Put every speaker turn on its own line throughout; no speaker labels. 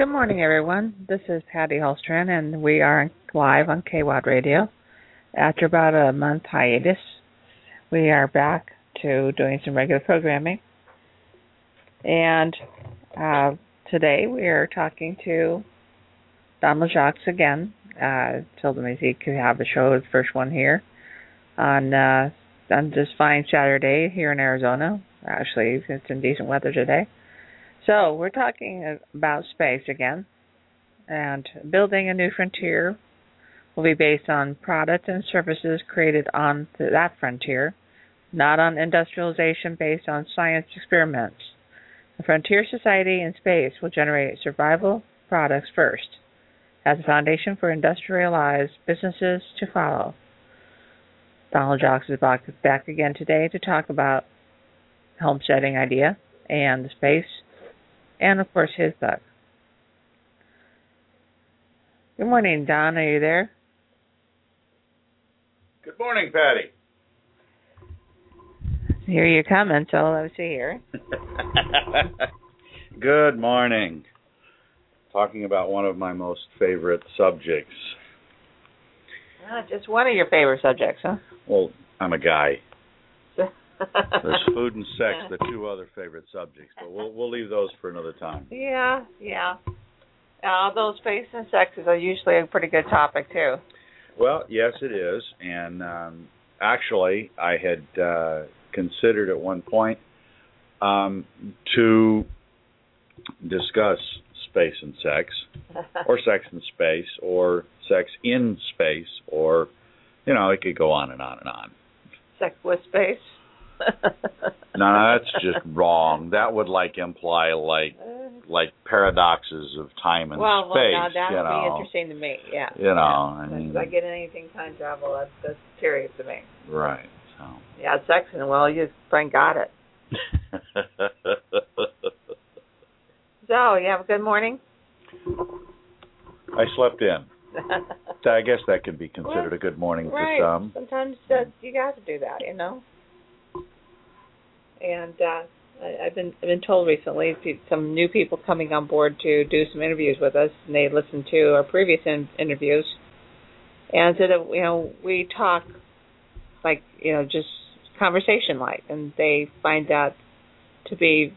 Good morning, everyone. This is Patty Holstran, and we are live on KWAD Radio. After about a month hiatus, we are back to doing some regular programming. And uh, today we are talking to Donald Jacques again. Uh, told him he could have the show, the first one here, on uh, on this fine Saturday here in Arizona. Actually, it's in decent weather today. So we're talking about space again, and building a new frontier will be based on products and services created on that frontier, not on industrialization based on science experiments. The frontier society in space will generate survival products first, as a foundation for industrialized businesses to follow. Donald Jacques is back again today to talk about homesteading idea and the space and of course his book. Good morning, Don. Are you there?
Good morning, Patty.
Here you coming, so let's see here.
Good morning. Talking about one of my most favorite subjects.
Ah, just one of your favorite subjects, huh?
Well, I'm a guy. There's food and sex, the two other favorite subjects, but we'll we'll leave those for another time.
Yeah, yeah. Uh, those space and sexes are usually a pretty good topic too.
Well, yes, it is, and um, actually, I had uh, considered at one point um, to discuss space and sex, or sex and space, or sex in space, or you know, it could go on and on and on.
Sex with space.
No, no, that's just wrong. That would like imply like like paradoxes of time and
well,
space.
Well, now that would
know.
be interesting to me. Yeah.
You know,
yeah.
I mean,
if I get anything time travel, that's that's curious to me.
Right. So.
Yeah, sex and well, you Frank got it. so you have a good morning.
I slept in. I guess that could be considered
well,
a good morning
right.
for some.
Sometimes that you got to do that, you know. And uh, I, I've been I've been told recently some new people coming on board to do some interviews with us, and they listened to our previous in- interviews, and said that you know we talk like you know just conversation like, and they find that to be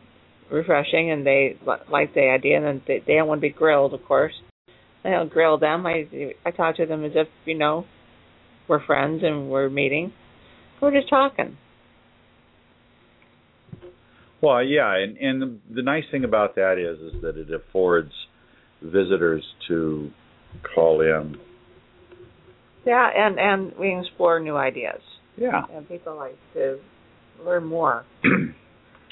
refreshing, and they like the idea, and they they don't want to be grilled, of course. I don't grill them. I I talk to them as if you know we're friends and we're meeting. We're just talking.
Well, yeah, and and the, the nice thing about that is is that it affords visitors to call in.
Yeah, and and we explore new ideas.
Yeah,
and people like to learn more.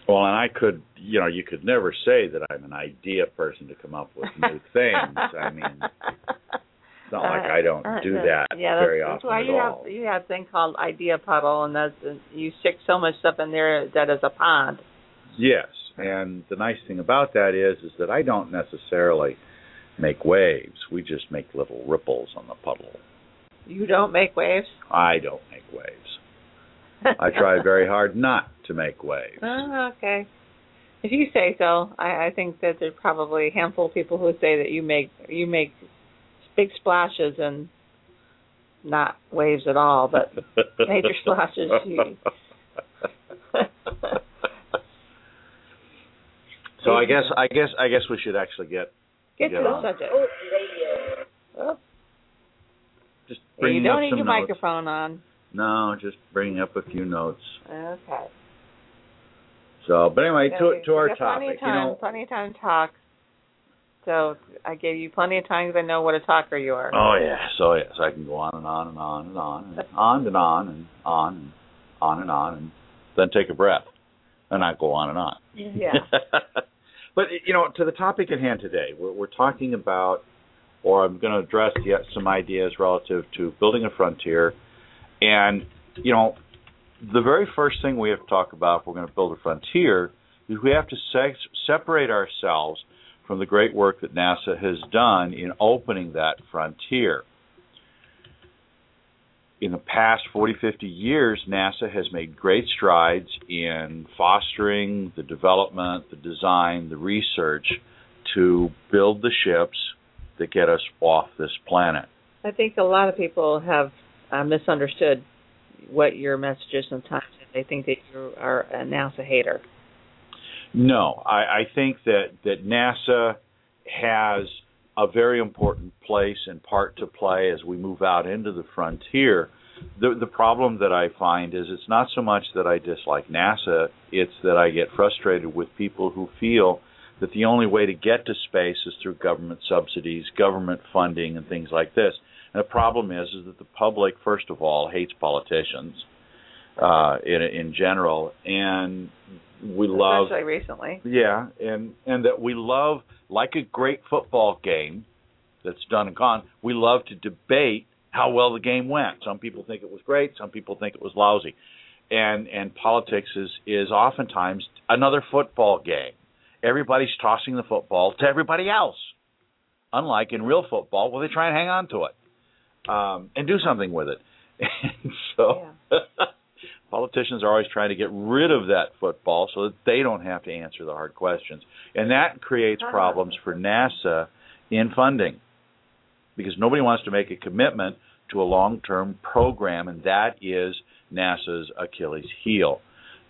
well, and I could, you know, you could never say that I'm an idea person to come up with new things. I mean, it's not like I don't do that
uh, yeah,
very
that's,
often
that's why you
all.
have you have a thing called idea puddle, and that's you stick so much stuff in there that is a pond.
Yes, and the nice thing about that is is that I don't necessarily make waves. We just make little ripples on the puddle.
You don't make waves.
I don't make waves. I try very hard not to make waves.
Oh, okay. If you say so, I, I think that there's probably a handful of people who say that you make you make big splashes and not waves at all, but major splashes. You,
so I guess I guess I guess we should actually get
get
Get
to the
on.
subject. Oh,
just
you don't need your
notes.
microphone on.
No, just bringing up a few notes.
Okay.
So, but anyway, to
Okay,
to our
we got Plenty
topic,
of time,
you know.
plenty of time to talk. So I gave you plenty of time because I know what a talker you are.
Oh yeah, so yes, I can go on and on and on and on and on and on and on and on and on and then take a breath and not go on and on.
Yeah.
But you know, to the topic at hand today, we're, we're talking about, or I'm going to address yet some ideas relative to building a frontier, and you know, the very first thing we have to talk about if we're going to build a frontier is we have to se- separate ourselves from the great work that NASA has done in opening that frontier. In the past 40, 50 years, NASA has made great strides in fostering the development, the design, the research to build the ships that get us off this planet.
I think a lot of people have uh, misunderstood what your message is sometimes. They think that you are a NASA hater.
No, I, I think that, that NASA has a very important place and part to play as we move out into the frontier. The the problem that I find is it's not so much that I dislike NASA, it's that I get frustrated with people who feel that the only way to get to space is through government subsidies, government funding and things like this. And the problem is is that the public first of all hates politicians uh in in general and we love
Especially recently.
yeah, and and that we love like a great football game that's done and gone. We love to debate how well the game went. Some people think it was great, some people think it was lousy. And and politics is is oftentimes another football game. Everybody's tossing the football to everybody else. Unlike in real football where they try and hang on to it. Um and do something with it. And so politicians are always trying to get rid of that football so that they don't have to answer the hard questions. And that creates problems for NASA in funding because nobody wants to make a commitment to a long term program, and that is NASA's Achilles heel.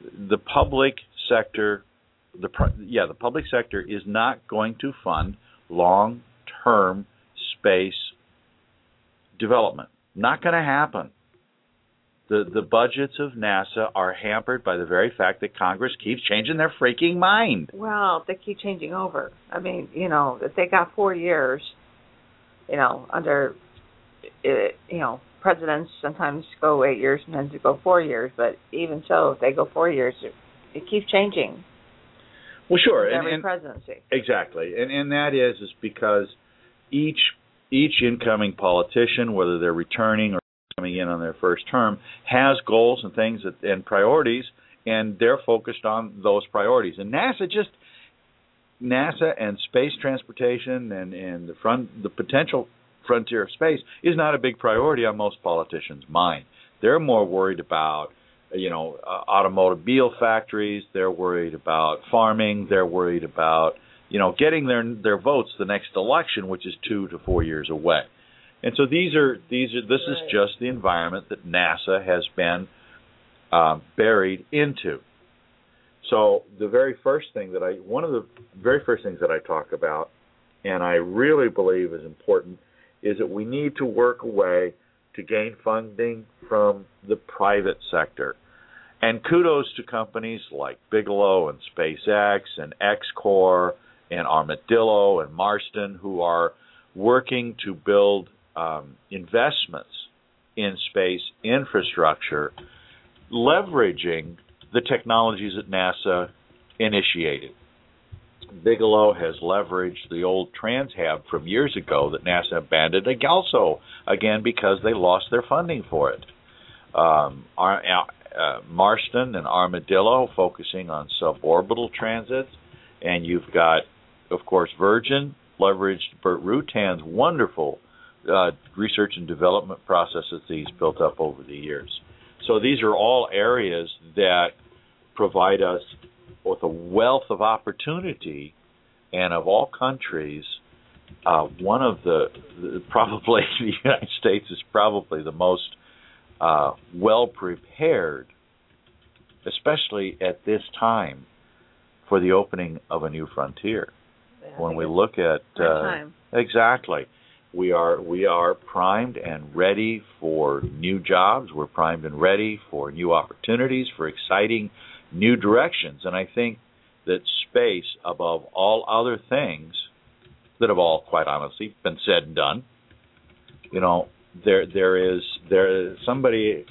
The public sector, the yeah, the public sector is not going to fund long term space development. Not going to happen the the budgets of NASA are hampered by the very fact that Congress keeps changing their freaking mind.
Well, they keep changing over. I mean, you know, if they got four years, you know, under, uh, you know, presidents sometimes go eight years, sometimes they go four years, but even so, if they go four years, it, it keeps changing.
Well, sure, and,
every
and
presidency.
exactly, and and that is is because each each incoming politician, whether they're returning or coming in on their first term, has goals and things that, and priorities, and they're focused on those priorities. And NASA just NASA and space transportation and and the front the potential frontier of space is not a big priority on most politicians' mind. They're more worried about you know uh, automobile factories. They're worried about farming. They're worried about you know getting their their votes the next election, which is two to four years away. And so these are these are this is just the environment that NASA has been um, buried into. So the very first thing that I one of the very first things that I talk about, and I really believe is important, is that we need to work a way to gain funding from the private sector. And kudos to companies like Bigelow and SpaceX and XCOR and Armadillo and Masten who are working to build um, investments in space infrastructure, leveraging the technologies that NASA initiated. Bigelow has leveraged the old Transhab from years ago that NASA abandoned also again because they lost their funding for it. Um, our, uh, Masten and Armadillo focusing on suborbital transits, and you've got, of course, Virgin leveraged Burt Rutan's wonderful uh, research and development processes that he's built up over the years. So these are all areas that provide us with a wealth of opportunity and of all countries uh, one of the, the probably the United States is probably the most uh, well prepared, especially at this time, for the opening of a new frontier.
Yeah,
when we look at uh, exactly, we are we are primed and ready for new jobs. We're primed and ready for new opportunities, for exciting new directions. And I think that space, above all other things, that have all quite honestly been said and done, you know, there there is there somebody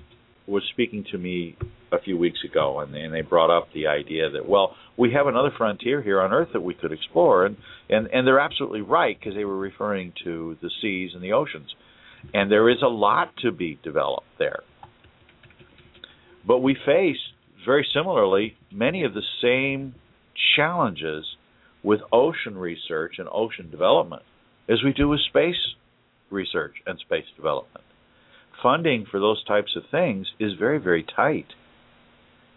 was speaking to me a few weeks ago and they, and they brought up the idea that well we have another frontier here on earth that we could explore and and and they're absolutely right because they were referring to the seas and the oceans and there is a lot to be developed there but we face very similarly many of the same challenges with ocean research and ocean development as we do with space research and space development. Funding for those types of things is very, very tight.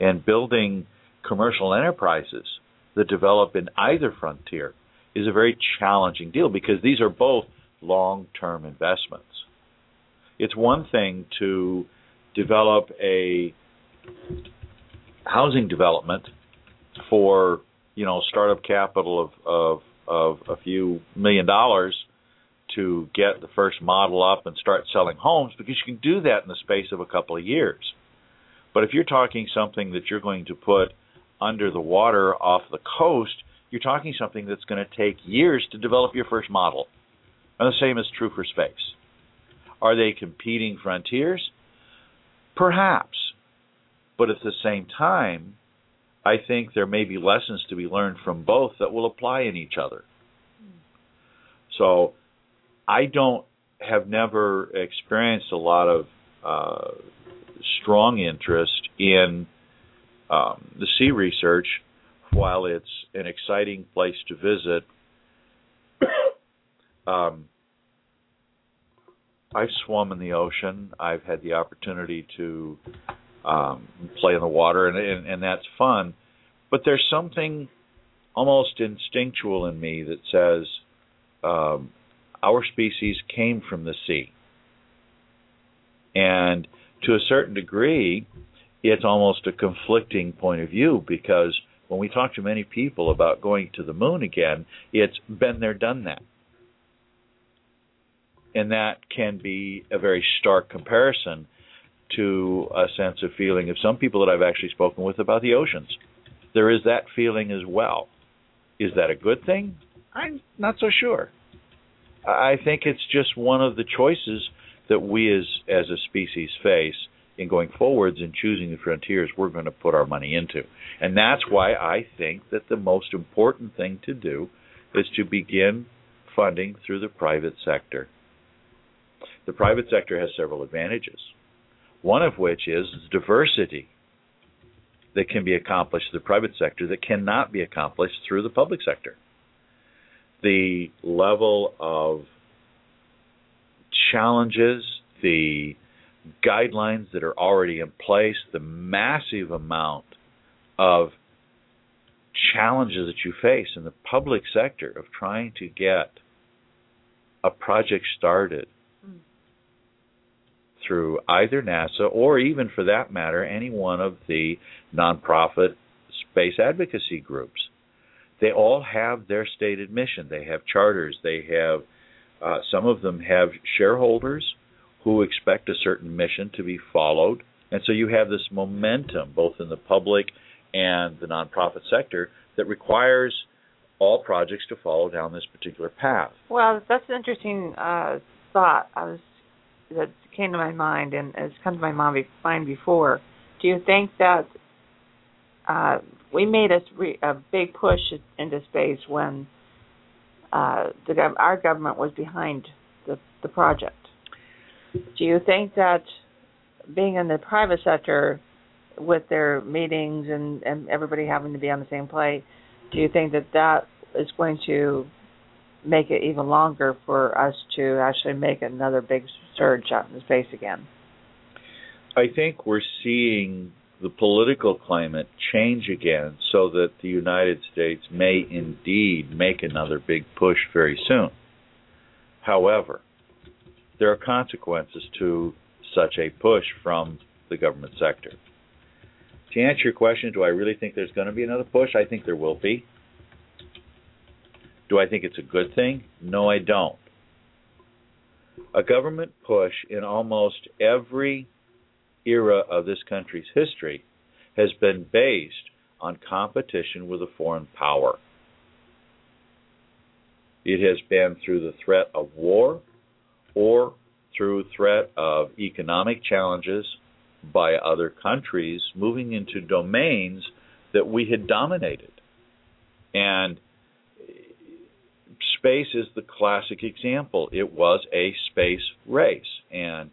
And building commercial enterprises that develop in either frontier is a very challenging deal because these are both long term investments. It's one thing to develop a housing development for you know startup capital of of of a few million dollars to get the first model up and start selling homes because you can do that in the space of a couple of years. But if you're talking something that you're going to put under the water off the coast, you're talking something that's going to take years to develop your first model. And the same is true for space. Are they competing frontiers? Perhaps. But at the same time, I think there may be lessons to be learned from both that will apply in each other. So I don't have never experienced a lot of uh, strong interest in um, the sea research. While it's an exciting place to visit, um, I've swum in the ocean. I've had the opportunity to um, play in the water, and, and and that's fun. But there's something almost instinctual in me that says um, our species came from the sea, and to a certain degree, it's almost a conflicting point of view because when we talk to many people about going to the moon again, it's been there, done that. And that can be a very stark comparison to a sense of feeling of some people that I've actually spoken with about the oceans. There is that feeling as well. Is that a good thing? I'm not so sure. I think it's just one of the choices that we as as a species face in going forwards and choosing the frontiers we're going to put our money into. And that's why I think that the most important thing to do is to begin funding through the private sector. The private sector has several advantages. One of which is diversity that can be accomplished through the private sector that cannot be accomplished through the public sector. The level of challenges, the guidelines that are already in place, the massive amount of challenges that you face in the public sector of trying to get a project started hmm. through either NASA or even for that matter any one of the nonprofit space advocacy groups. They all have their stated mission. They have charters. They have uh, some of them have shareholders who expect a certain mission to be followed, and so you have this momentum both in the public and the nonprofit sector that requires all projects to follow down this particular path.
Well, that's an interesting uh, thought. I was that came to my mind and has come to my mind before. Do you think that uh, we made a, a big push into space when uh, our government was behind the, the project? Do you think that being in the private sector with their meetings and, and everybody having to be on the same plate, do you think that that is going to make it even longer for us to actually make another big surge out in space again?
I think we're seeing the political climate change again so that the United States may indeed make another big push very soon. However, there are consequences to such a push from the government sector. To answer your question, do I really think there's going to be another push? I think there will be. Do I think it's a good thing? No, I don't. A government push in almost every era of this country's history has been based on competition with a foreign power. It has been through the threat of war or through threat of economic challenges by other countries moving into domains that we had dominated. And space is the classic example. It was a space race and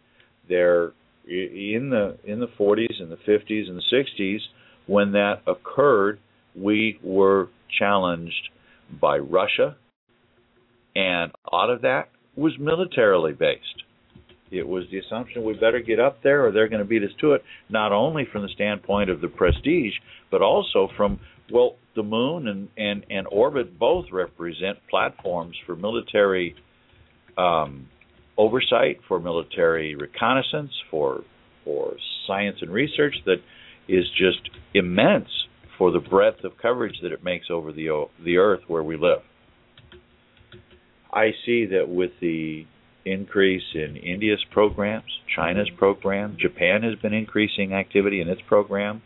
there in the in the 40s and the 50s and the 60s when that occurred we were challenged by Russia and a lot of that was militarily based. It was the assumption we better get up there or they're going to beat us to it, not only from the standpoint of the prestige, but also from, well, the moon and, and, and orbit both represent platforms for military um, oversight, for military reconnaissance, for for science and research that is just immense for the breadth of coverage that it makes over the the earth where we live. I see that with the increase in India's programs, China's program, Japan has been increasing activity in its program.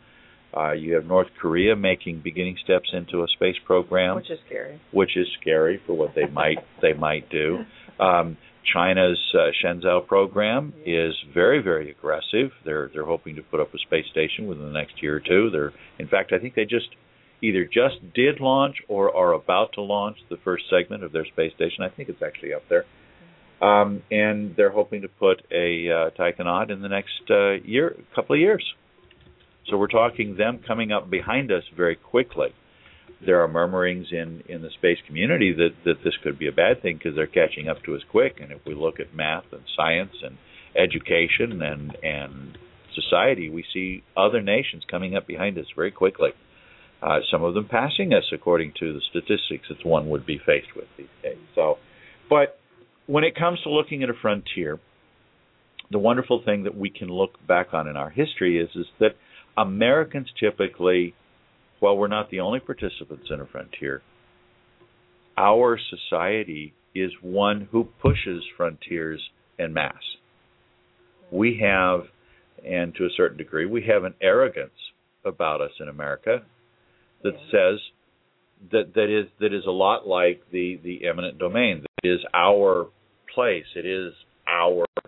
Uh, you have North Korea making beginning steps into a space program,
which is scary.
Which is scary for what they might they might do. Um, China's uh, Shenzhou program is very very aggressive. They're they're hoping to put up a space station within the next year or two. They're in fact I think they just either just did launch or are about to launch the first segment of their space station. I think it's actually up there. Um, and they're hoping to put a uh, taikonaut in the next uh, year, couple of years. So we're talking them coming up behind us very quickly. There are murmurings in, in the space community that, that this could be a bad thing because they're catching up to us quick. And if we look at math and science and education and and society, we see other nations coming up behind us very quickly uh, some of them passing us according to the statistics that one would be faced with these days. So, but when it comes to looking at a frontier, the wonderful thing that we can look back on in our history is is that Americans typically, while we're not the only participants in a frontier, our society is one who pushes frontiers en masse. We have, and to a certain degree, we have an arrogance about us in America that says that that is that is a lot like the the eminent domain. That is our place. It is our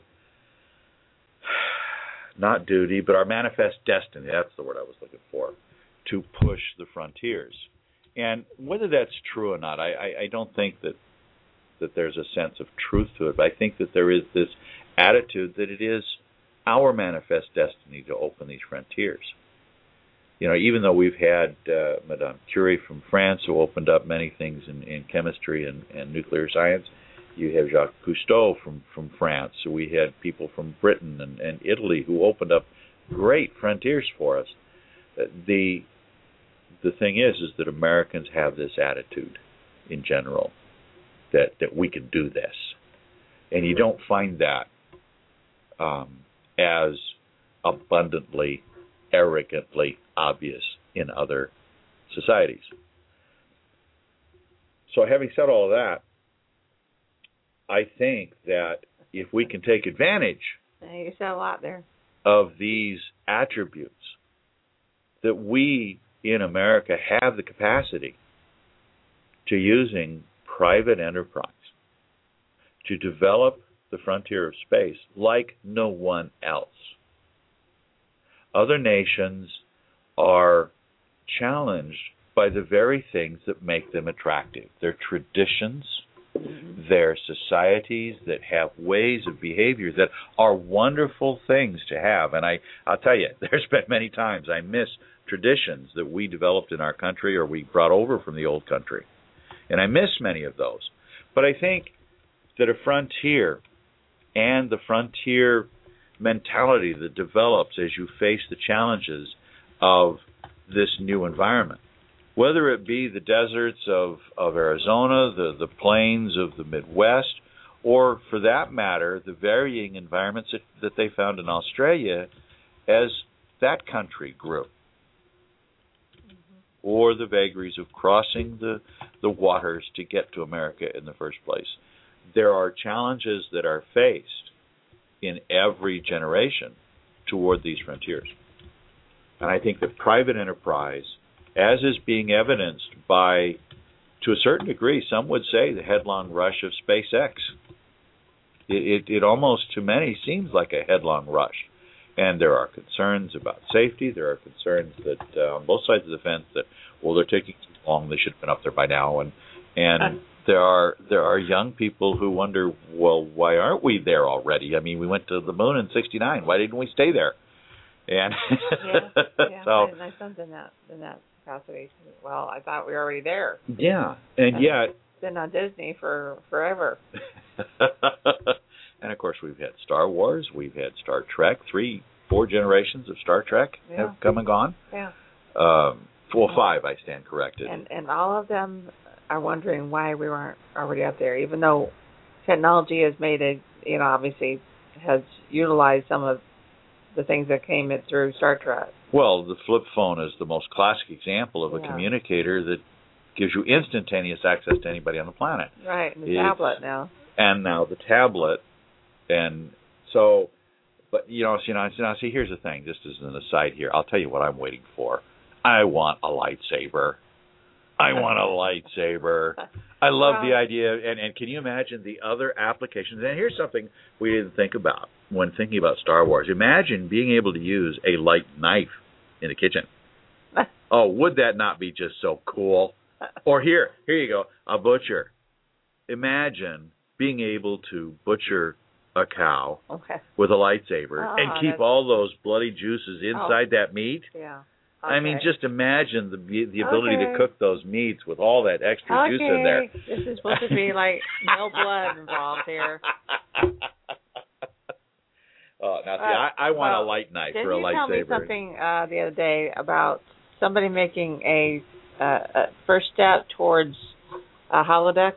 not duty, but our manifest destiny. That's the word I was looking for. To push the frontiers, and whether that's true or not, I, I, I don't think that that there's a sense of truth to it. But I think that there is this attitude that it is our manifest destiny to open these frontiers you know, even though we've had uh, Madame Curie from France who opened up many things in, in chemistry and, and nuclear science, you have Jacques Cousteau from from France. So we had people from Britain and, and Italy who opened up great frontiers for us. Uh, the the thing is, is that Americans have this attitude in general that that we can do this, and you don't find that um, as abundantly, arrogantly obvious in other societies. So, having said all of that, I think that if we can take advantage
you said a lot there.
of these attributes, that we in America have the capacity to using private enterprise to develop the frontier of space like no one else. Other nations are challenged by the very things that make them attractive their traditions, mm-hmm. their societies that have ways of behavior that are wonderful things to have. And I, I'll tell you, there's been many times I miss traditions that we developed in our country or we brought over from the old country. And I miss many of those. But I think that a frontier and the frontier mentality that develops as you face the challenges of this new environment. Whether it be the deserts of, of Arizona, the, the plains of the Midwest, or for that matter, the varying environments that, that they found in Australia as that country grew, or the vagaries of crossing the the waters to get to America in the first place. There are challenges that are faced in every generation toward these frontiers. And I think that private enterprise, as is being evidenced by, to a certain degree, some would say the headlong rush of SpaceX. It, it, it almost, to many, seems like a headlong rush. And there are concerns about safety. There are concerns that uh, on both sides of the fence that, well, they're taking too long. They should have been up there by now. And and there are there are young people who wonder, well, why aren't we there already? I mean, we went to the moon in '69. Why didn't we stay there? And
yeah, yeah.
so
my, son's in that in that capacity. Well, I thought we were already there.
yeah, and yet
Been on Disney for forever.
and of course we've had Star Wars, we've had Star Trek, three, four generations of Star Trek
Yeah.
have come and gone.
Yeah.
Um, well, five, I stand corrected.
And and all of them are wondering why we weren't already up there, even though technology has made it. You know, obviously has utilized some of the things that came in through Star Trek.
well, the flip phone is the most classic example of a
Yeah.
communicator that gives you instantaneous access to anybody on the planet.
Right, and the
It's-
tablet now.
and now the tablet and so but you know see now, now see here's the thing. Just as an aside here i'll tell you what i'm waiting for. I want a lightsaber. I want a lightsaber. I love the idea. And and can you imagine the other applications? And here's something we didn't think about when thinking about star wars. Imagine being able to use a light knife in the kitchen. Oh would that not be just so cool? Or here here you go a butcher. Imagine being able to butcher a cow
Okay.
with a lightsaber
Ah,
and keep
that's-
all those bloody juices inside that meat.
Yeah.
I mean, just imagine the the ability to cook those meats with all that extra
okay.
juice in there.
This is supposed to be like no blood involved here.
oh, now see,
Uh,
I, I want
well,
a light knife for a
you tell me
lightsaber.
something uh, the other day about somebody making a, uh, a first step towards a holodeck?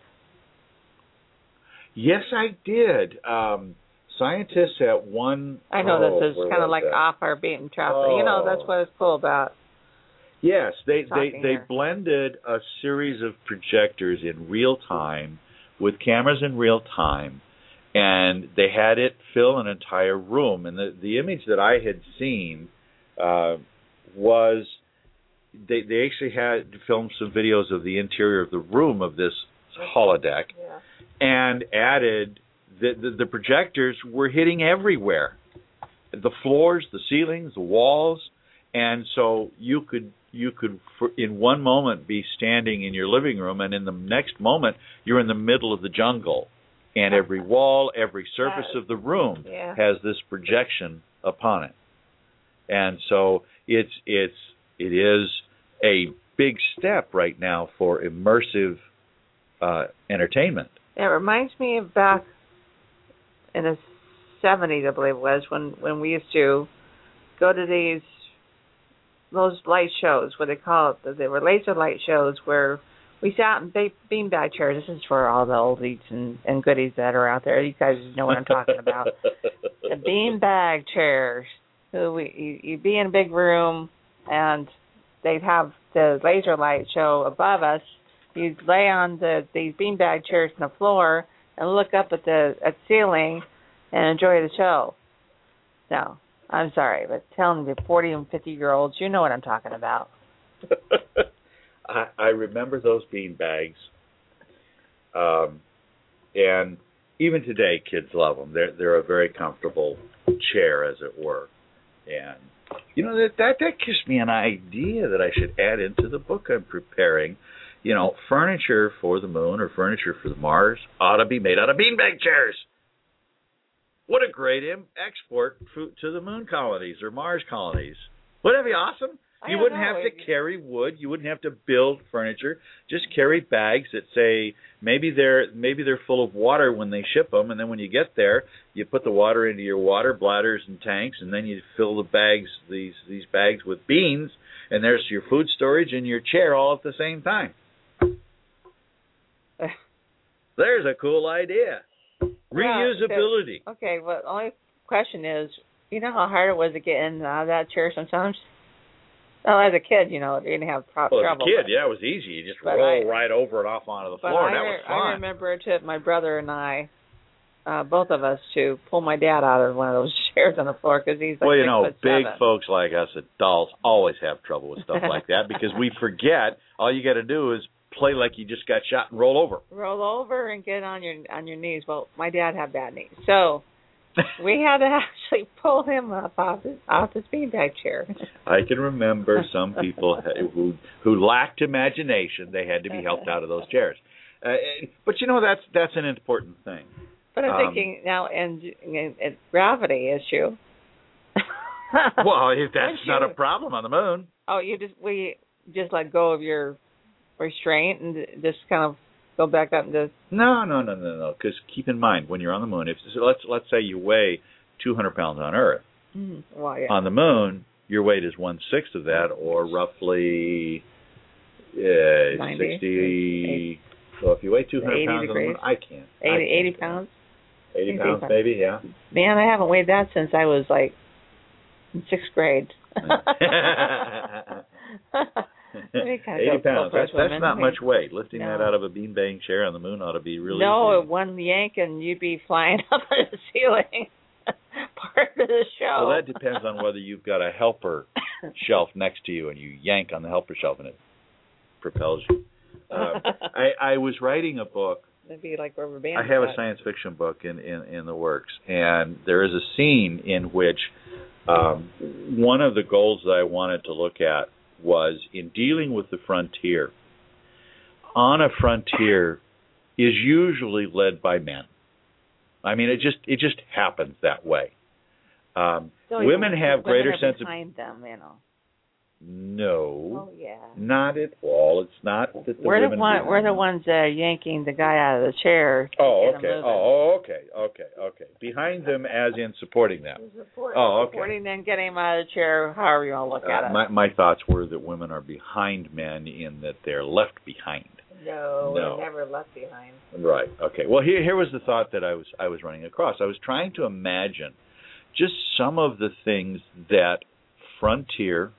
Yes, I did. Um, scientists at one.
I know
oh,
this is kind of like
that?
off our beaten track, but you know that's
Oh.
what it's cool about.
Yes, they they they
here.
blended a series of projectors in real time with cameras in real time, and they had it fill an entire room. And the the image that I had seen uh, was they they actually had filmed some videos of the interior of the room of this holodeck
Yeah.
And added the, the the projectors were hitting everywhere. The floors the ceilings the walls. And so you could you could for, in one moment be standing in your living room and in the next moment you're in the middle of the jungle. And every wall every surface of the room
Yeah.
has this projection upon it. And so it's it's it is a big step right now for immersive uh, entertainment
It reminds me of back in the seventies, I believe it was, when when we used to go to these those light shows, what they call it, they were laser light shows where we sat in ba- beanbag chairs. This is for all the oldies and, and goodies that are out there. You guys know what I'm talking about. the beanbag chairs. Who we you, you'd be in a big room and they'd have the laser light show above us. You'd lay on the these beanbag chairs on the floor and look up at the at ceiling and enjoy the show. No, I'm sorry, but telling the 40 and 50 year olds, you know what I'm talking about.
I, I remember those bean bags, um, and even today, kids love them. They're they're a very comfortable chair, as it were, and you know that that that gives me an idea that I should add into the book I'm preparing. You know, furniture for the moon or furniture for the Mars ought to be made out of beanbag chairs. What a great Im- export to, to the moon colonies or Mars colonies. Wouldn't that be awesome?
I
You wouldn't
know.
have to carry wood. You wouldn't have to build furniture. Just carry bags that say maybe they're maybe they're full of water when they ship them, and then when you get there, you put the water into your water bladders and tanks, and then you fill the bags these these bags with beans, and there's your food storage and your chair all at the same time. There's a cool idea. Reusability.
Okay, well, the only question is, you know how hard it was to get in and out of that chair sometimes? Well, as a kid, you know, you didn't have pro-
Well, as a
trouble.
kid,
but-
yeah, it was easy. You just roll
I-
right over and off onto the floor.
I,
that was fun.
I remember it took my brother and I, uh, both of us, to pull my dad out of one of those chairs on the floor because he's like
well, you know, big
seven.
folks like us adults always have trouble with stuff like that because we forget. All you got to do is play like you just got shot and roll over.
roll over and get on your on your knees. Well, my dad had bad knees, so we had to actually pull him up off his off his beanbag chair.
I can remember some people who who lacked imagination. They had to be helped out of those chairs. Uh, but you know that's that's an important thing.
But I'm
Um,
thinking now, and, and, and gravity issue.
Well, if that's
Once
not a problem on the moon.
Oh, you just we just let go of your restraint and just kind of go back up and just
No, no, no, no, no. Because keep in mind when you're on the moon, if so let's let's say you weigh 200 pounds on Earth,
well, yeah.
on the moon your weight is one sixth of that, or roughly uh,
90,
60. So if you weigh 200
80
pounds on the moon. I can't. I
80,
can't
80 pounds.
80
80
pounds,
pounds.
maybe, yeah.
Man, I haven't weighed that since I was like in sixth grade.
80 pounds. That's, that's not much weight. Lifting that out of a beanbag chair on the moon ought to be really
no,
easy.
one yank and you'd be flying up the ceiling. Part of the show.
Well, that depends on whether you've got a helper shelf next to you and you yank on the helper shelf and it propels you. Uh, I, I was writing a book.
It'd be like rubber band.
I have a science fiction book in, in, in the works, and there is a scene in which um, one of the goals that I wanted to look at was in dealing with the frontier. On a frontier is usually led by men. I mean, it just it just happens that way. Um,
So
women have greater sense of
them, you know.
No,
Oh yeah.
not at all. It's not that the
we're the one. We're the ones uh, yanking the guy out of the chair.
Oh, okay. Oh, okay, okay, okay. Behind them, as in supporting them.
Support,
Oh, okay.
Supporting them, getting him out of the chair. However you want to look at
Uh,
it.
my my thoughts were that women are behind men in that they're left behind.
no,
No.
never left behind.
Right. Okay. Well, here here was the thought that I was I was running across. I was trying to imagine just some of the things that frontier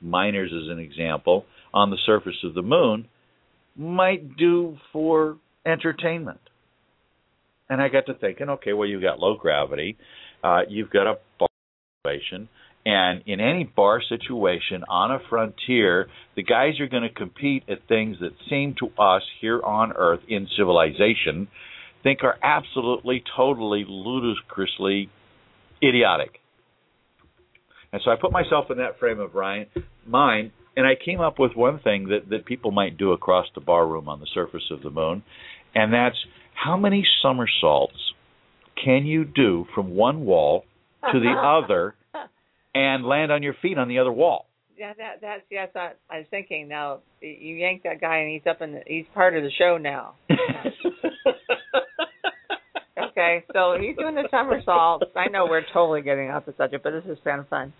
miners, as an example, on the surface of the moon might do for entertainment. And I got to thinking, okay, well, you've got low gravity, uh, you've got a bar situation, and in any bar situation on a frontier, the guys are going to compete at things that seem to us here on Earth in civilization think are absolutely, totally, ludicrously idiotic. And so I put myself in that frame of mind, and I came up with one thing that, that people might do across the bar room on the surface of the moon, and that's how many somersaults can you do from one wall to the other and land on your feet on the other wall?
Yeah, that that's yes. I, I was thinking now. You yank that guy, and he's up in. The, he's part of the show now. okay, so he's doing the somersaults. I know we're totally getting off the subject, but this is kind of fun.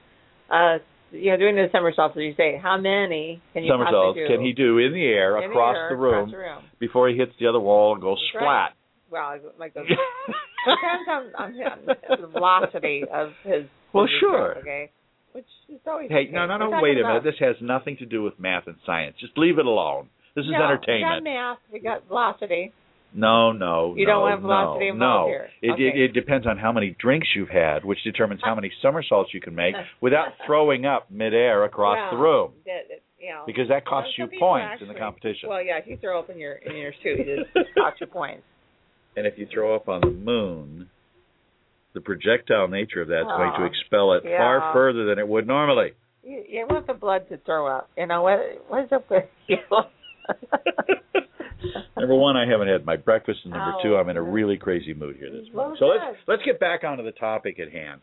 Uh, you know, doing the somersaults. As you say, how many can you
somersaults
do?
can he do in the air
In the
across
air,
the room
Across the room.
before he hits the other wall and goes
That's
splat?
Well, like the depends on, on, on the velocity of his.
Well, sure.
okay, which is always.
Hey, no, no, no, wait a minute. This has nothing to do with math and science. Just leave it alone. This is
no,
entertainment.
We got math. We got velocity.
No, no,
You
no,
don't want velocity
no,
involved
no.
here.
It,
Okay.
it it depends on how many drinks you've had, which determines how many somersaults you can make without throwing up midair across the room,
that- that, you know,
because that costs you points in the competition.
Well, yeah, if you throw up in your in your suit, it costs you points.
and if you throw up on the moon, the projectile nature of that's going to
Oh,
expel it
yeah.
far further than it would normally.
You, you want the blood to throw up. You know what? What's up with you?
Number one, I haven't had my breakfast, and number
Oh.
two, I'm in a really crazy mood here this morning. So let's let's get back onto the topic at hand.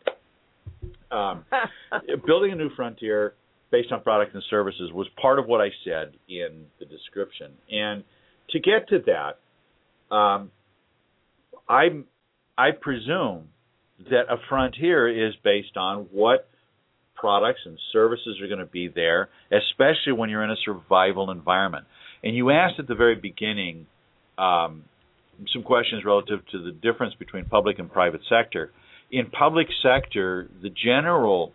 Um, building a new frontier based on products and services was part of what I said in the description, and to get to that, um, I I presume that a frontier is based on what products and services are going to be there, especially when you're in a survival environment. And you asked at the very beginning, um, some questions relative to the difference between public and private sector. In public sector, the general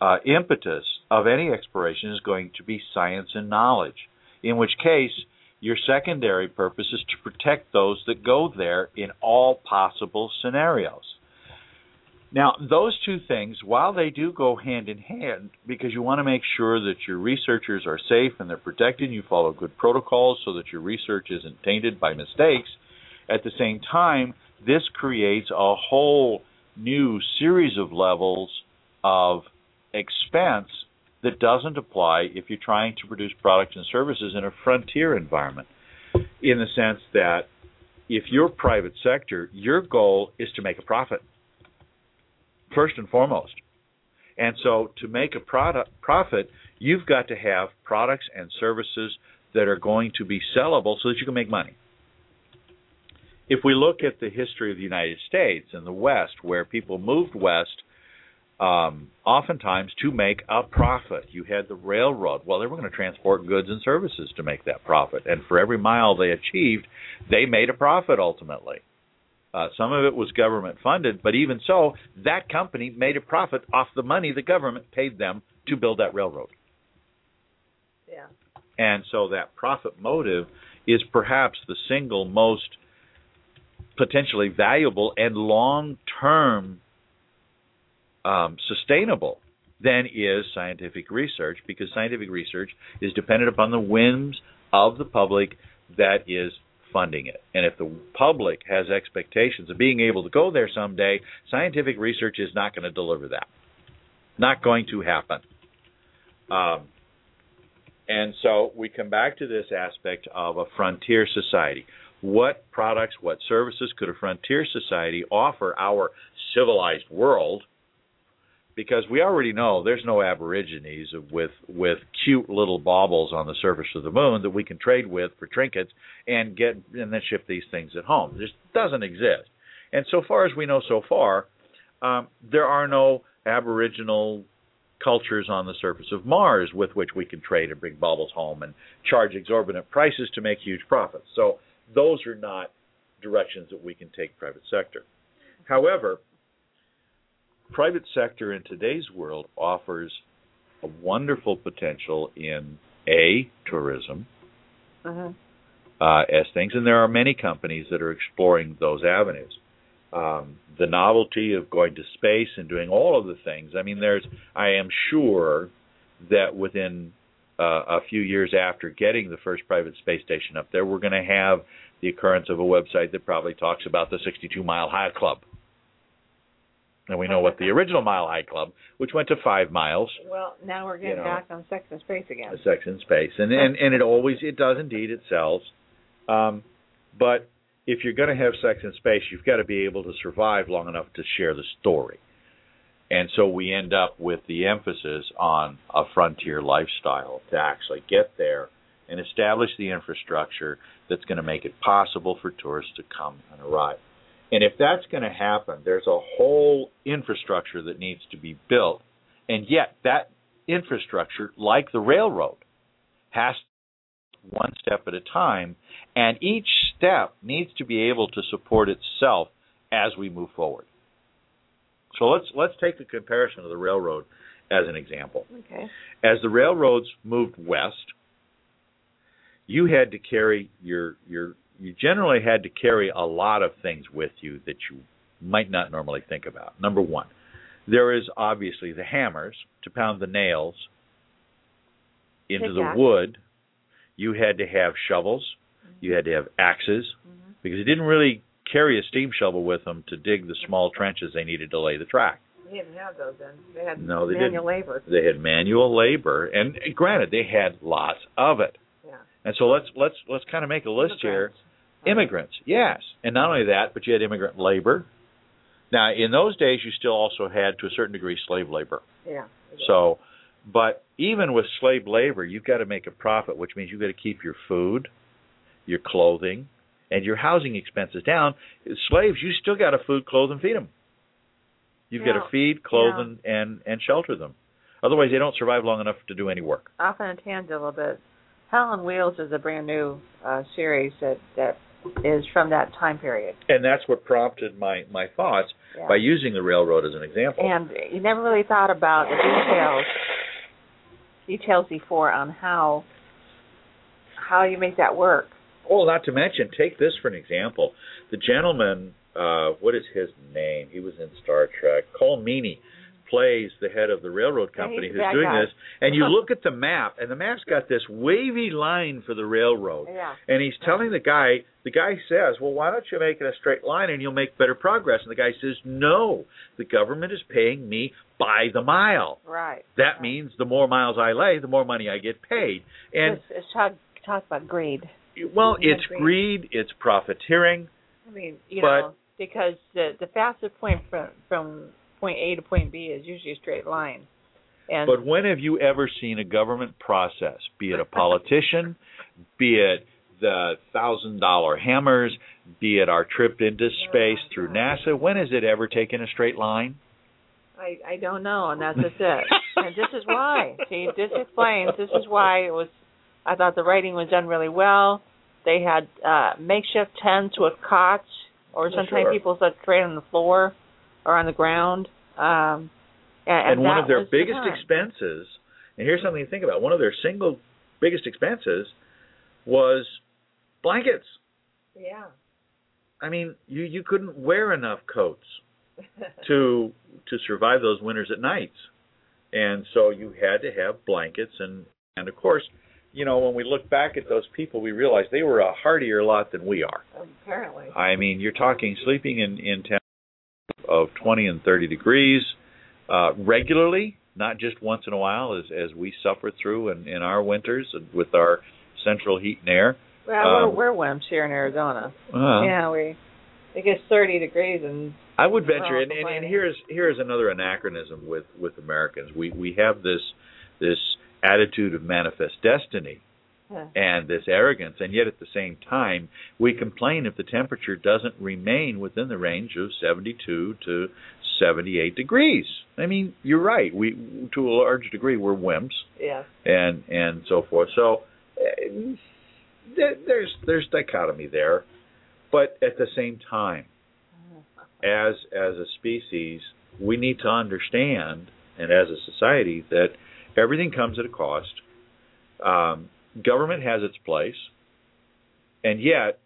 uh, impetus of any exploration is going to be science and knowledge, in which case your secondary purpose is to protect those that go there in all possible scenarios. Now, those two things, while they do go hand in hand, because you want to make sure that your researchers are safe and they're protected, you follow good protocols so that your research isn't tainted by mistakes, at the same time, this creates a whole new series of levels of expense that doesn't apply if you're trying to produce products and services in a frontier environment. In the sense that if you're private sector, your goal is to make a profit first and foremost. And so to make a product profit, you've got to have products and services that are going to be sellable so that you can make money. If we look at the history of the United States and the West, where people moved west um, oftentimes to make a profit. You had the railroad. Well, they were going to transport goods and services to make that profit, and for every mile they achieved, they made a profit ultimately. Uh, some of it was government funded, but even so, that company made a profit off the money the government paid them to build that railroad.
Yeah.
And so that profit motive is perhaps the single most potentially valuable and long term um, sustainable than is scientific research because scientific research is dependent upon the whims of the public that is funding it. And if the public has expectations of being able to go there someday, scientific research is not going to deliver that. Not going to happen. Um, and so we come back to this aspect of a frontier society. What products, what services could a frontier society offer our civilized world because we already know there's no aborigines with with cute little baubles on the surface of the moon that we can trade with for trinkets and get and then ship these things at home. It just doesn't exist. And so far as we know so far, um, there are no aboriginal cultures on the surface of Mars with which we can trade and bring baubles home and charge exorbitant prices to make huge profits. So those are not directions that we can take private sector. However, private sector in today's world offers a wonderful potential in a tourism
uh-huh.
uh, as things, and there are many companies that are exploring those avenues. Um, the novelty of going to space and doing all of the things. I mean, there's. I am sure that within uh, a few years after getting the first private space station up there, we're going to have the occurrence of a website that probably talks about the 62 Mile High Club and we know what the original Mile High Club, which went to five miles.
Well, now we're getting you know, back on Sex and Space again.
Sex and Space, and and and it always it does indeed it sells, um, but if you're going to have Sex and Space, you've got to be able to survive long enough to share the story, and so we end up with the emphasis on a frontier lifestyle to actually get there and establish the infrastructure that's going to make it possible for tourists to come and arrive. And if that's going to happen, there's a whole infrastructure that needs to be built. And yet, that infrastructure, like the railroad, has one step at a time, and each step needs to be able to support itself as we move forward. So let's let's take the comparison of the railroad as an example.
Okay.
As the railroads moved west, you had to carry your your you generally had to carry a lot of things with you that you might not normally think about. Number one, there is obviously the hammers to pound the nails into the wood. You had to have shovels. Mm-hmm. You had to have axes mm-hmm. because you didn't really carry a steam shovel with them to dig the small trenches they needed to lay the track.
They didn't have those then. They had
no, they
manual
didn't.
labor.
They had manual labor, and granted, they had lots of it.
Yeah.
And so let's let's let's kind of make a list here Immigrants, yes. And not only that, but you had immigrant labor. Now, in those days, you still also had, to a certain degree, slave labor.
Yeah.
So, but even with slave labor, you've got to make a profit, which means you've got to keep your food, your clothing, and your housing expenses down. Slaves, you still got to food, clothe, and feed them. You've yeah. got to feed, clothe, yeah. and, and and shelter them. Otherwise, they don't survive long enough to do any work.
Off on a tangent a little bit. Hell on Wheels is a brand new uh, series that that is from that time period.
And that's what prompted my my thoughts
Yeah.
by using the railroad as an example.
And you never really thought about the details details before on how how you make that work.
Well, not to mention, take this for an example. The gentleman, uh, what is his name? He was in Star Trek. Colm Meaney plays the head of the railroad company who's doing
guy.
this. And you look at the map, and the map's got this wavy line for the railroad.
Yeah.
And he's telling the guy, the guy says, Well, why don't you make it a straight line and you'll make better progress? And the guy says, No, the government is paying me by the mile.
Right.
That means the more miles I lay, the more money I get paid. And
it's, it's talk talk about greed.
well, it's
greed.
greed, it's profiteering.
I mean, you know, because the the fastest point from from point A to point B is usually a straight line. And
But when have you ever seen a government process, be it a politician, be it the thousand dollar hammers, be it our trip into space through NASA, when has it ever taken a straight line?
I I don't know, and that's just it. and this is why. See, this explains. This is why it was. I thought the writing was done really well. They had uh makeshift tents with cots, or sometimes
sure.
people slept straight on the floor or on the ground. Um, and,
And, one of their
was the
biggest expenses, and here's something to think about, one of their single biggest expenses was blankets.
Yeah.
I mean, you you couldn't wear enough coats to to survive those winters at nights, and so you had to have blankets and and of course, you know when we look back at those people, we realize they were a hardier lot than we are.
Apparently.
I mean, you're talking sleeping in in temperatures of 20 and 30 degrees uh, regularly, not just once in a while, as as we suffer through in in our winters with our central heat and air.
Well,
Um,
we're, we're wimps here in Arizona.
Uh,
yeah, we it gets thirty degrees and
I would venture, and, and, and here's here's another anachronism with with Americans. We we have this this attitude of manifest destiny and this arrogance, and yet at the same time we complain if the temperature doesn't remain within the range of 72 to 78 degrees. I mean, you're right. We to a large degree we're wimps
yeah.
and and so forth. So uh, there's there's dichotomy there, but at the same time, as as a species, we need to understand, and as a society, that everything comes at a cost. Um, government has its place, and yet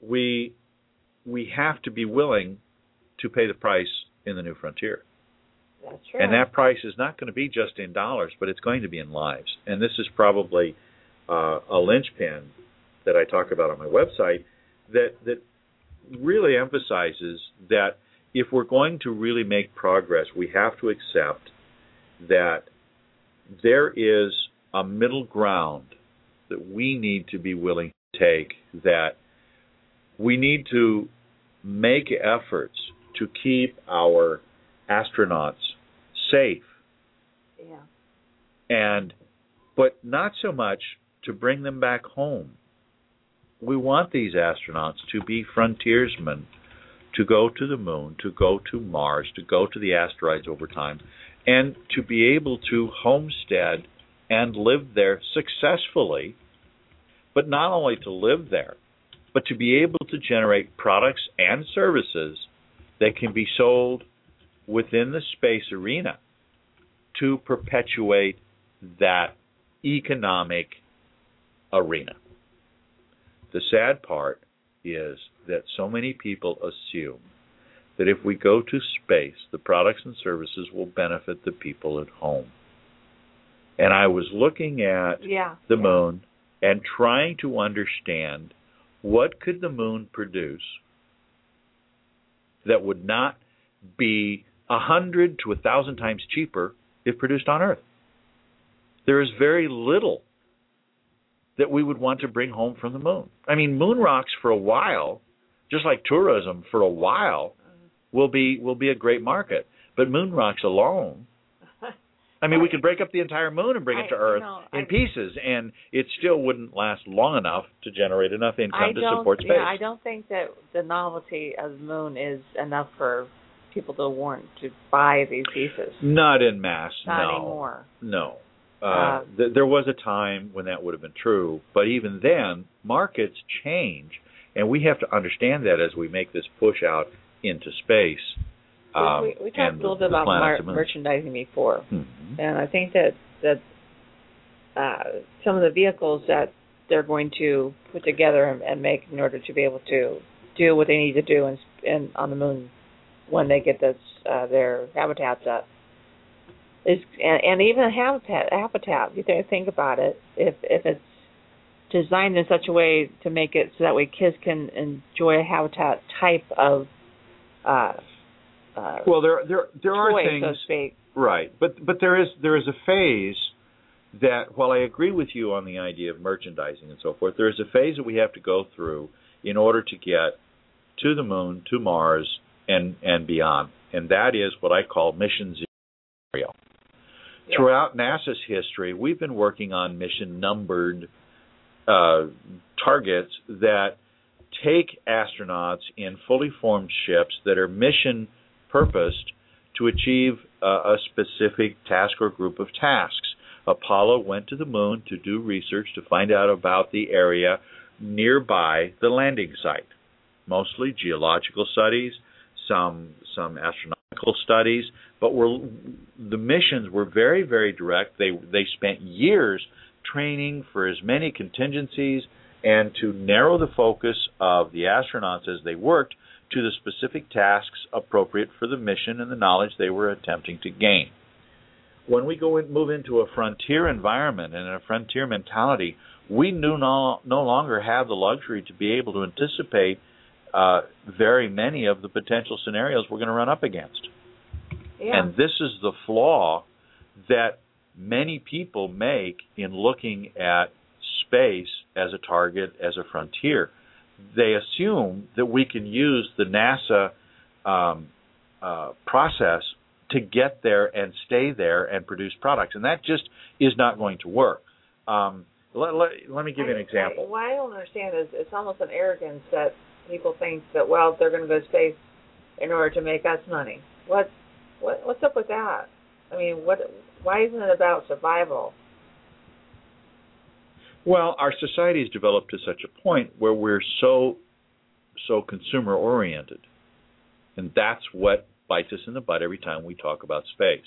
we we have to be willing to pay the price in the new frontier.
That's true.
And that price is not going to be just in dollars, but it's going to be in lives. And this is probably uh, a linchpin that I talk about on my website that that really emphasizes that if we're going to really make progress, we have to accept that there is a middle ground that we need to be willing to take that we need to make efforts to keep our astronauts safe
yeah.
and but not so much to bring them back home. We want these astronauts to be frontiersmen, to go to the moon, to go to Mars, to go to the asteroids over time, and to be able to homestead and live there successfully, but not only to live there, but to be able to generate products and services that can be sold within the space arena to perpetuate that economic arena. The sad part is that so many people assume that if we go to space, the products and services will benefit the people at home. And I was looking at
Yeah.
the
yeah.
moon and trying to understand what could the moon produce that would not be a hundred to a thousand times cheaper if produced on Earth. There is very little that we would want to bring home from the moon. I mean, moon rocks for a while, just like tourism for a while, uh-huh. will be will be a great market. But moon rocks alone, I mean, we could break up the entire moon and bring it
I-
to
you
Earth in
I-
pieces, and it still wouldn't last long enough to generate enough income to support space.
Yeah, I don't think that the novelty of the moon is enough for people to want to buy these pieces.
Not in mass,
Not
no.
anymore.
No. Uh, th- there was a time when that would have been true, but even then, markets change, and we have to understand that as we make this push out into space. Um,
we, we talked a little bit about mar-
and
merchandising before,
Mhm.
and I think that that uh, some of the vehicles that they're going to put together and, and make in order to be able to do what they need to do in, in on the moon when they get this uh, their habitats up is and, and even a habitat habitat. You think, think about it if if it's designed in such a way to make it so that way kids can enjoy a habitat type of uh, uh,
Well, there there there are
toy,
things
so.
Right, but but there is there is a phase that while I agree with you on the idea of merchandising and so forth, there is a phase that we have to go through in order to get to the moon, to Mars, and and beyond, and that is what I call mission zero.
Yeah.
Throughout NASA's history, we've been working on mission numbered uh, targets that take astronauts in fully formed ships that are mission purposed to achieve a specific task or group of tasks. Apollo went to the moon to do research to find out about the area nearby the landing site, mostly geological studies, some some astronomical studies, but were the missions were very very direct. They they spent years training for as many contingencies and to narrow the focus of the astronauts as they worked to the specific tasks appropriate for the mission and the knowledge they were attempting to gain. When we go and move into a frontier environment and a frontier mentality, we no, no longer have the luxury to be able to anticipate uh, very many of the potential scenarios we're going to run up against.
Yeah.
And this is the flaw that many people make in looking at space as a target, as a frontier. They assume that we can use the NASA um, uh, process to get there and stay there and produce products, and that just is not going to work. Um, let, let, let me give you an example.
I, what I don't understand is it's almost an arrogance that people think that well they're going to go to space in order to make us money. What what what's up with that? I mean, what why isn't it about survival?
Well, our society has developed to such a point where we're so so consumer oriented. And that's what bites us in the butt every time we talk about space.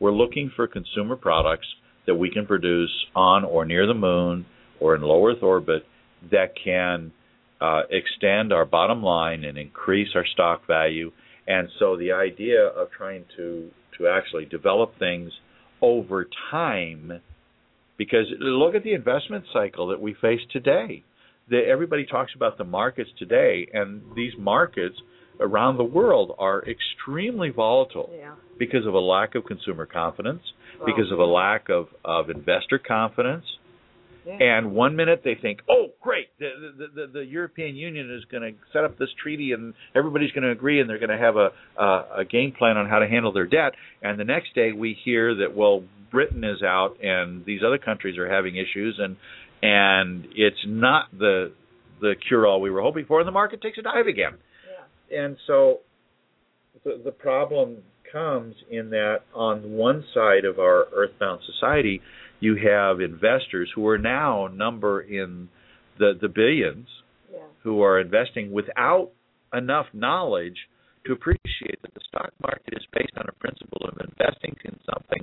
We're looking for consumer products that we can produce on or near the moon or in low Earth orbit that can uh, extend our bottom line and increase our stock value. And so the idea of trying to to actually develop things over time because look at the investment cycle that we face today. The, everybody talks about the markets today, and these markets around the world are extremely volatile
Yeah.
because of a lack of consumer confidence,
Well,
because of a lack of, of investor confidence.
Yeah.
And one minute they think, "Oh, great! The the, the, the European Union is going to set up this treaty, and everybody's going to agree, and they're going to have a, a a game plan on how to handle their debt." And the next day we hear that, well, Britain is out, and these other countries are having issues, and and it's not the the cure all we were hoping for, and the market takes a dive again.
yeah.
And so the the problem comes in that on one side of our earthbound society, you have investors who are now number in the the billions
Yeah.
who are investing without enough knowledge to appreciate that the stock market is based on a principle of investing in something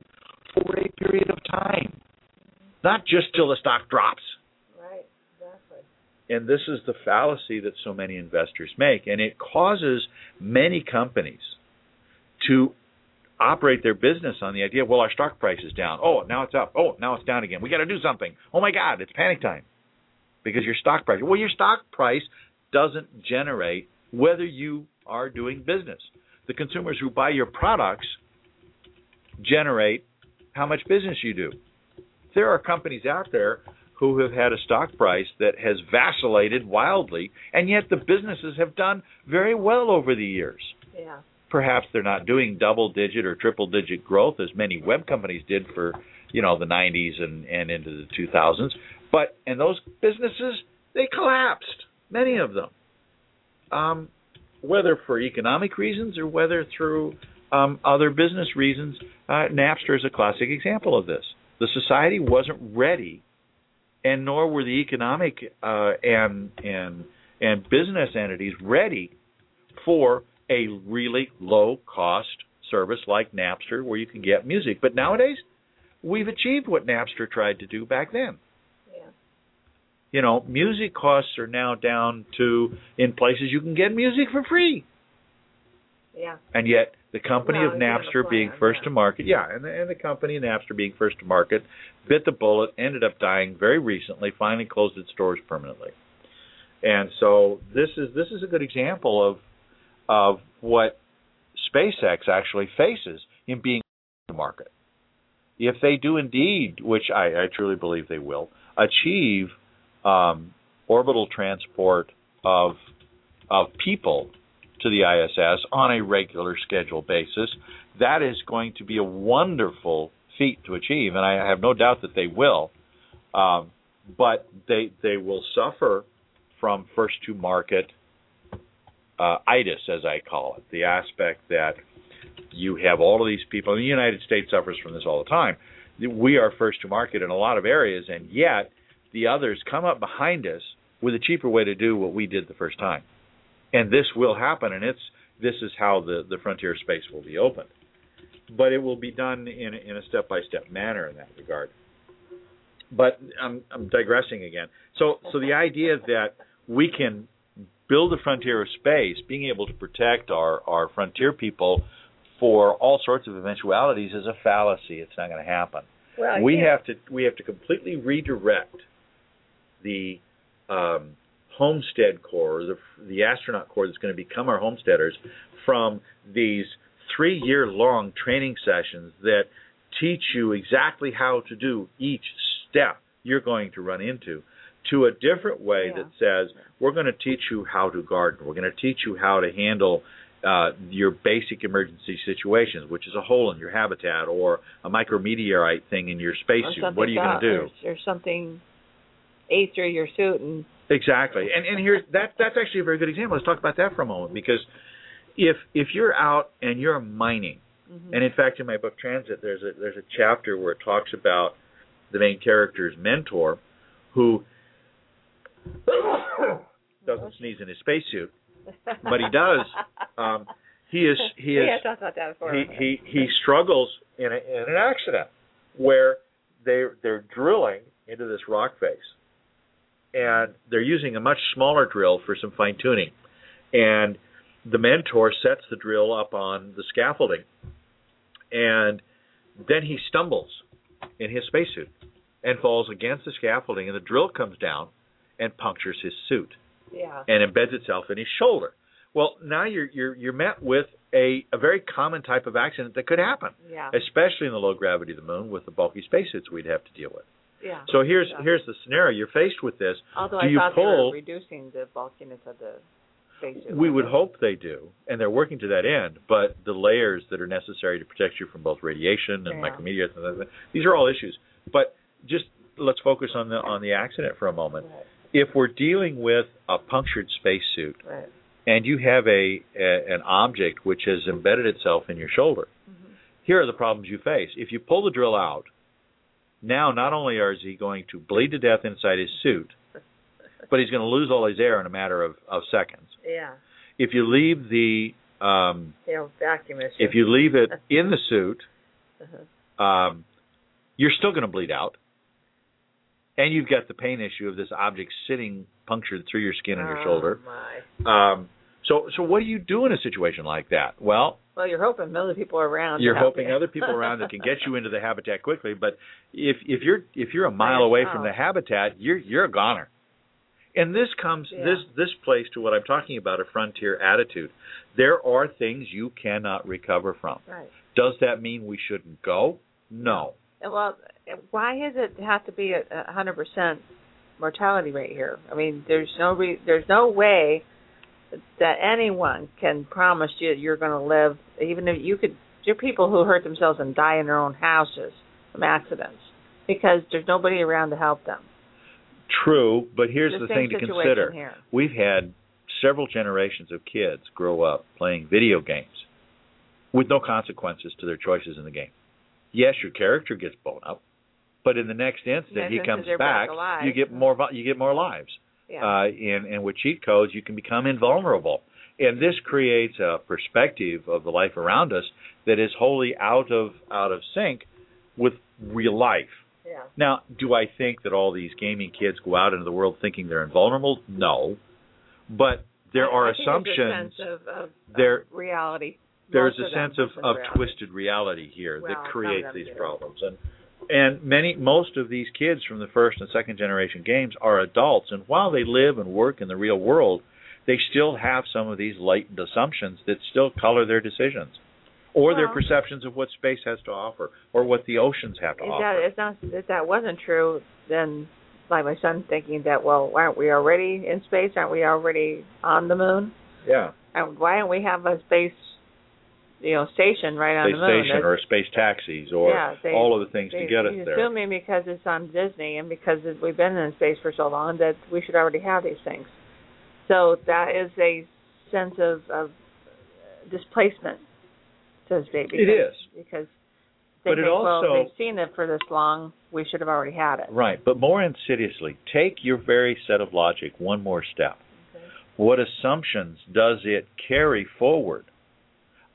for a period of time, not just till the stock drops.
Right. Exactly.
And this is the fallacy that so many investors make, and it causes many companies to operate their business on the idea, well, our stock price is down. Oh, now it's up. Oh, now it's down again. We got to do something. Oh my God, it's panic time because your stock price. Well, your stock price doesn't generate whether you are doing business. The consumers who buy your products generate how much business you do. There are companies out there who have had a stock price that has vacillated wildly, and yet the businesses have done very well over the years.
Yeah.
Perhaps they're not doing double digit or triple digit growth as many web companies did for, you know, the 90s and, and into the 2000s, but and those businesses they collapsed, many of them. Um, whether for economic reasons or whether through um, other business reasons, uh, Napster is a classic example of this. The society wasn't ready, and nor were the economic uh, and and and business entities ready for a really low cost service like Napster where you can get music. But nowadays, we've achieved what Napster tried to do back then.
Yeah.
You know, music costs are now down to in places you can get music for free.
Yeah.
And yet the company of Napster being first
yeah.
to market, yeah, and the, and the company of Napster being first to market bit the bullet, ended up dying very recently, finally closed its doors permanently. And so this is this is a good example of of what SpaceX actually faces in being the market. If they do indeed, which I, I truly believe they will, achieve um, orbital transport of of people to the ISS on a regular schedule basis, that is going to be a wonderful feat to achieve, and I have no doubt that they will. Um, but they they will suffer from first to market uh, itis, as I call it, the aspect that you have all of these people. And the United States suffers from this all the time. We are first to market in a lot of areas, and yet the others come up behind us with a cheaper way to do what we did the first time. And this will happen, and it's this is how the the frontier space will be opened. But it will be done in a, in a step by step manner in that regard. But I'm I'm digressing again. So so the idea that we can build a frontier of space, being able to protect our, our frontier people for all sorts of eventualities is a fallacy. It's not going to happen.
Well,
we
yeah.
have to we have to completely redirect the um, homestead corps, the the astronaut corps that's going to become our homesteaders, from these three year long training sessions that teach you exactly how to do each step you're going to run into to a different way
Yeah.
that says we're going to teach you how to garden. We're going to teach you how to handle uh, your basic emergency situations, which is a hole in your habitat or a micrometeorite thing in your spacesuit. What are you going to do?
Or, or something ate through your suit and
Exactly. And and here's that that's actually a very good example. Let's talk about that for a moment because if if you're out and you're mining,
Mhm.
and in fact in my book Transit there's a there's a chapter where it talks about the main character's mentor who doesn't sneeze in his spacesuit, but he does. Um, he is he is
yeah, I that
he he he struggles in a, in an accident where they they're drilling into this rock face, and they're using a much smaller drill for some fine tuning, and the mentor sets the drill up on the scaffolding, and then he stumbles in his spacesuit and falls against the scaffolding, and the drill comes down and punctures his suit
yeah.
and embeds itself in his shoulder. Well, now you're you're you're met with a a very common type of accident that could happen,
Yeah.
especially in the low gravity of the moon with the bulky spacesuits we'd have to deal with.
Yeah.
So here's
Yeah.
here's the scenario: you're faced with this.
Although
do
I
you
thought
pull-
they were reducing the bulkiness of the spacesuit.
We would hope they do, and they're working to that end. But the layers that are necessary to protect you from both radiation and
Yeah.
micrometeorites and other these are all issues. But just let's focus on the on the accident for a moment.
Right.
If we're dealing with a punctured spacesuit
Right.
and you have a, a an object which has embedded itself in your shoulder,
Mm-hmm.
here are the problems you face. If you pull the drill out, now not only is he going to bleed to death inside his suit, but he's going to lose all his air in a matter of, of seconds.
Yeah.
If you leave the um,
You know, vacuum issue.
if you leave it in the suit,
Uh-huh.
um, you're still going to bleed out, and you've got the pain issue of this object sitting punctured through your skin on your
Oh,
shoulder.
my.
Um, so, so what do you do in a situation like that? Well,
Well, you're hoping other people are around.
you're hoping
you.
other people around that can get you into the habitat quickly. But if if you're if you're a mile away from the habitat, you're you're a goner. And this comes
Yeah.
this this plays to what I'm talking about a frontier attitude. There are things you cannot recover from.
Right.
Does that mean we shouldn't go? No.
Well, why does it have to be a a hundred percent mortality rate here? I mean, there's no re- there's no way that anyone can promise you you're going to live, even if you could. There are people who hurt themselves and die in their own houses from accidents because there's nobody around to help them.
True, but here's
The
the, thing to consider.
here.
We've had several generations of kids grow up playing video games with no consequences to their choices in the game. Yes, your character gets blown up. But in the next instant he comes
back.
You get more. You get more lives.
Yeah.
Uh, and and with cheat codes, you can become invulnerable. And this creates a perspective of the life around us that is wholly out of out of sync with real life.
yeah.
Now, do I think that all these gaming kids go out into the world thinking they're invulnerable? No. But there
I-
are
I
assumptions.
There's a sense of, of,
There-
of reality.
there's
Most
a sense of, of
reality.
twisted reality here
Well,
that creates these
do.
problems and and many most of these kids from the first and second generation games are adults and while they live and work in the real world they still have some of these latent assumptions that still color their decisions or their perceptions of what space has to offer or what the oceans have to offer
that if not if that wasn't true, then like my son thinking that well, why aren't we already in space? Aren't we already on the moon?
yeah
And why don't we have a space, you know, station right on
space
the moon?
station or space taxis or
Yeah, they-
all of the things
they,
to get us there
assuming because it's on Disney and because we've been in space for so long that we should already have these things. So that is a sense of, of displacement, so to speak. Because,
It is.
because they
But it
think, well, they've seen it for this long. We should have already had it.
Right, but more insidiously, take your very set of logic one more step. What assumptions does it carry forward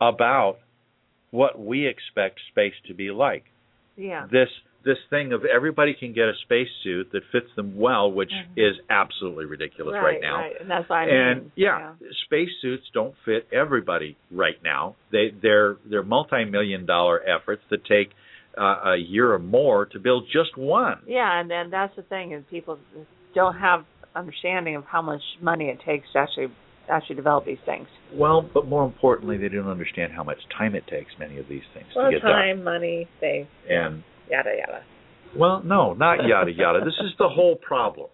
about what we expect space to be like?
Yeah.
This this thing of everybody can get a spacesuit that fits them well, which
Mhm.
is absolutely ridiculous right, now.
Right, and that's why I
and
mean,
yeah, spacesuits don't fit everybody right now. They they're they're multi-million dollar efforts that take uh, a year or more to build just one.
Yeah, and then that's the thing is people don't have understanding of how much money it takes to actually actually develop these things.
Well, but more importantly, they don't understand how much time it takes many of these things
Well,
to get
time, money, they.
And
yada yada.
well, no, not yada yada. this is the whole problem.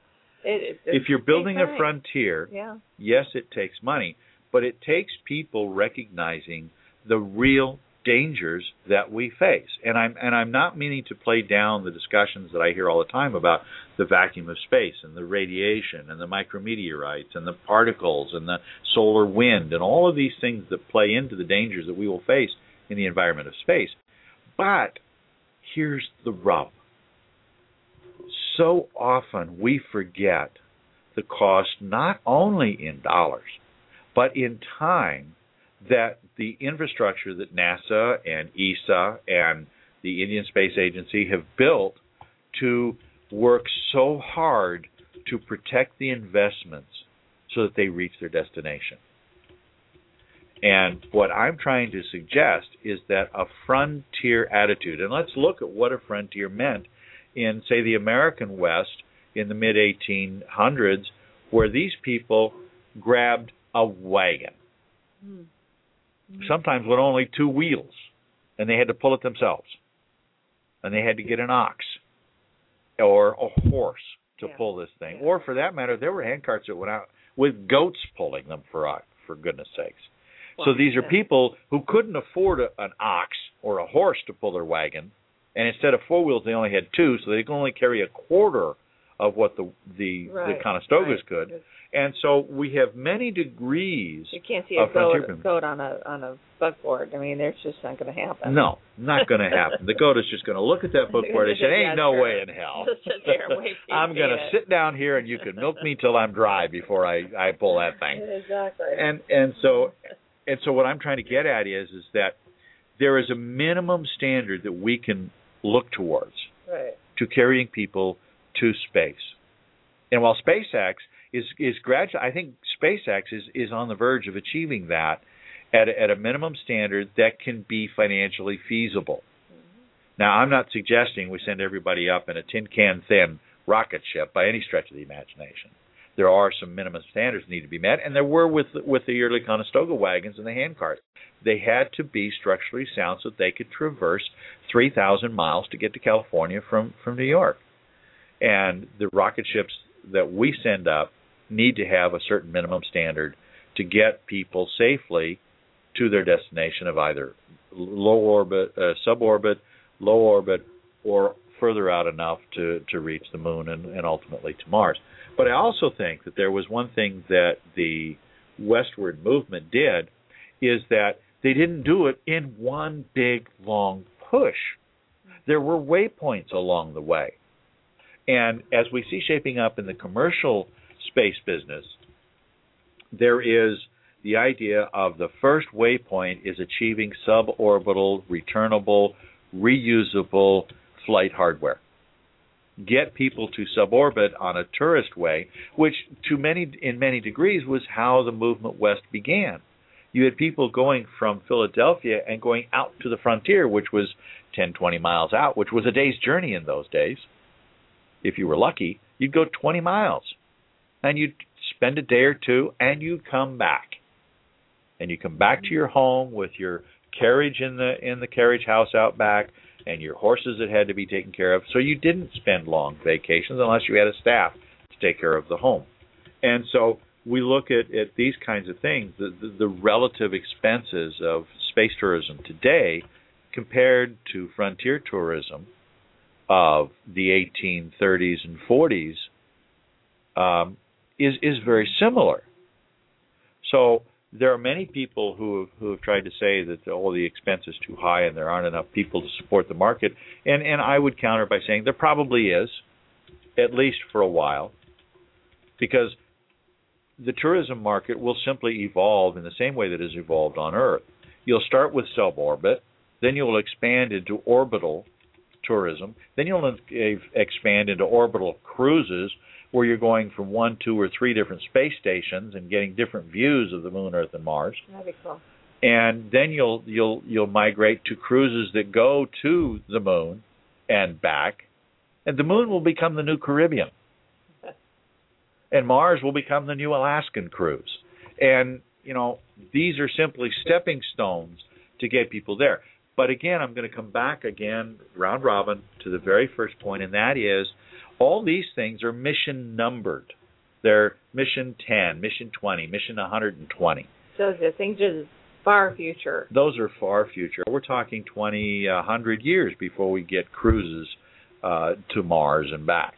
It, it,
If you're building a frontier,
yeah,
yes, it takes money, but it takes people recognizing the real dangers that we face. And I'm and I'm not meaning to play down the discussions that I hear all the time about the vacuum of space and the radiation and the micrometeorites and the particles and the solar wind and all of these things that play into the dangers that we will face in the environment of space. But here's the rub. So often we forget the cost not only in dollars, but in time that the infrastructure that NASA and ESA and the Indian Space Agency have built to work so hard to protect the investments so that they reach their destination. And what I'm trying to suggest is that a frontier attitude, and let's look at what a frontier meant in, say, the American West in the mid 1800s, where these people grabbed a wagon, hmm. Sometimes with only two wheels, and they had to pull it themselves. And they had to get an ox or a horse to
Yeah.
pull this thing.
Yeah.
Or for that matter, there were hand carts that went out with goats pulling them for uh, for goodness sakes. so these are people who couldn't afford a, an ox or a horse to pull their wagon, and instead of four wheels, they only had two, so they could only carry a quarter of what the the,
Right,
the Conestogas
right.
could. And so we have many degrees.
You can't see a goat, goat on a on a buckboard. I mean, there's just not going to happen.
No, not going to happen. The goat is just going to look at that buckboard and say, "Ain't no
sure.
way in hell."
Just sit there and wait
I'm going to sit down here and you can milk me till I'm dry before I I pull that thing.
Exactly.
And and so and so what I'm trying to get at is is that there is a minimum standard that we can look towards
right.
to carrying people to space. And while SpaceX is is gradually, I think SpaceX is is on the verge of achieving that at a, at a minimum standard that can be financially feasible. Now, I'm not suggesting we send everybody up in a tin can thin rocket ship by any stretch of the imagination. There are some minimum standards that need to be met, and there were with with the early Conestoga wagons and the handcart. They had to be structurally sound so that they could traverse 3,000 miles to get to California from from New York. And the rocket ships that we send up need to have a certain minimum standard to get people safely to their destination of either low orbit, uh, suborbit, low orbit, or further out enough to, to reach the moon and, and ultimately to Mars. But I also think that there was one thing that the westward movement did is that they didn't do it in one big long push. there were waypoints along the way. And as we see shaping up in the commercial space business, there is the idea of the first waypoint is achieving suborbital, returnable, reusable flight hardware. Get people to suborbit on a tourist way, which to many in many degrees was how the movement west began. You had people going from Philadelphia and going out to the frontier, which was 10, 20 miles out, which was a day's journey in those days. If you were lucky, you'd go 20 miles and you'd spend a day or two and you come back. And you come back to your home with your carriage in the in the carriage house out back and your horses that had to be taken care of. So you didn't spend long vacations unless you had a staff to take care of the home. And so we look at, at these kinds of things, the, the, the relative expenses of space tourism today compared to frontier tourism of the 1830s and 40s um, is is very similar. So there are many people who have, who have tried to say that oh the expense is too high and there aren't enough people to support the market, and and I would counter by saying there probably is, at least for a while, because the tourism market will simply evolve in the same way that it has evolved on Earth. You'll start with suborbit, then you'll expand into orbital tourism, then you'll eh, expand into orbital cruises where you're going from one, two, or three different space stations and getting different views of the Moon, Earth, and Mars.
That'd be cool.
And then you'll you'll you'll migrate to cruises that go to the Moon and back, and the Moon will become the new Caribbean, and Mars will become the new Alaskan cruise. And you know these are simply stepping stones to get people there. But again, I'm going to come back again round robin to the very first point, and that is all these things are mission numbered. They're mission 10, mission 20, mission 120.
So the things are far future.
Those are far future. We're talking 20, 100 years before we get cruises uh, to Mars and back.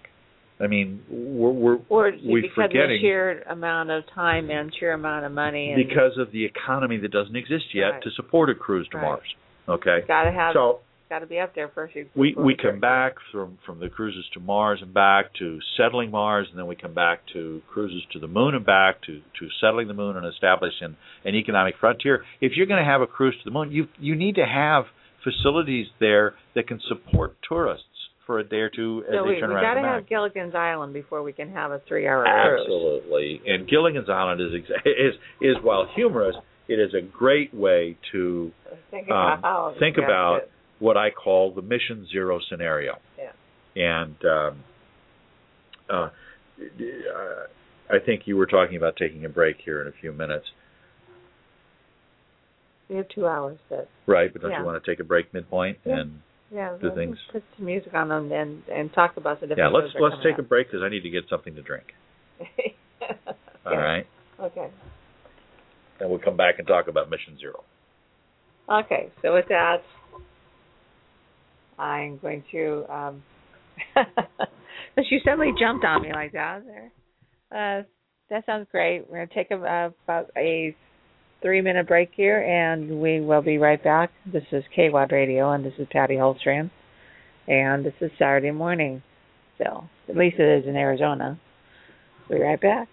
I mean, we're we're
or
we're forgetting
the sheer amount of time and sheer amount of money. And
because of the economy that doesn't exist yet
Right.
to support a cruise to
Right.
Mars. Okay,
gotta have,
so
gotta be up there first. You-
we we come back from from the cruises to Mars and back to settling Mars, and then we come back to cruises to the Moon and back to to settling the Moon and establishing an economic frontier. If you're going to have a cruise to the Moon, you you need to have facilities there that can support tourists for a day or two as
So
they
we, we
turn around
gotta
and
have
back.
Gilligan's Island before we can have a three-hour cruise.
Absolutely, and Gilligan's Island is is is while humorous, it is a great way to
Think
um,
about how
think about what I call the mission zero scenario.
Yeah.
And um, uh, I think you were talking about taking a break here in a few minutes,
We have two hours, but
right? But don't
Yeah.
you want to take a break midpoint
Yeah.
and
yeah,
Do things.
put some music on them and and talk about the different.
yeah, let's
shows that are
let's take a break because I need to get something to drink.
up.
All right,
Okay.
And we'll come back and talk about Mission Zero.
Okay. So with that, I'm going to. um But you suddenly jumped on me like that. There. Uh, that sounds great. We're going to take a, about a three-minute break here, and we will be right back. This is KWAD Radio, and this is Patty Holstrand, and this is Saturday morning. So at least it is in Arizona. We'll be right back.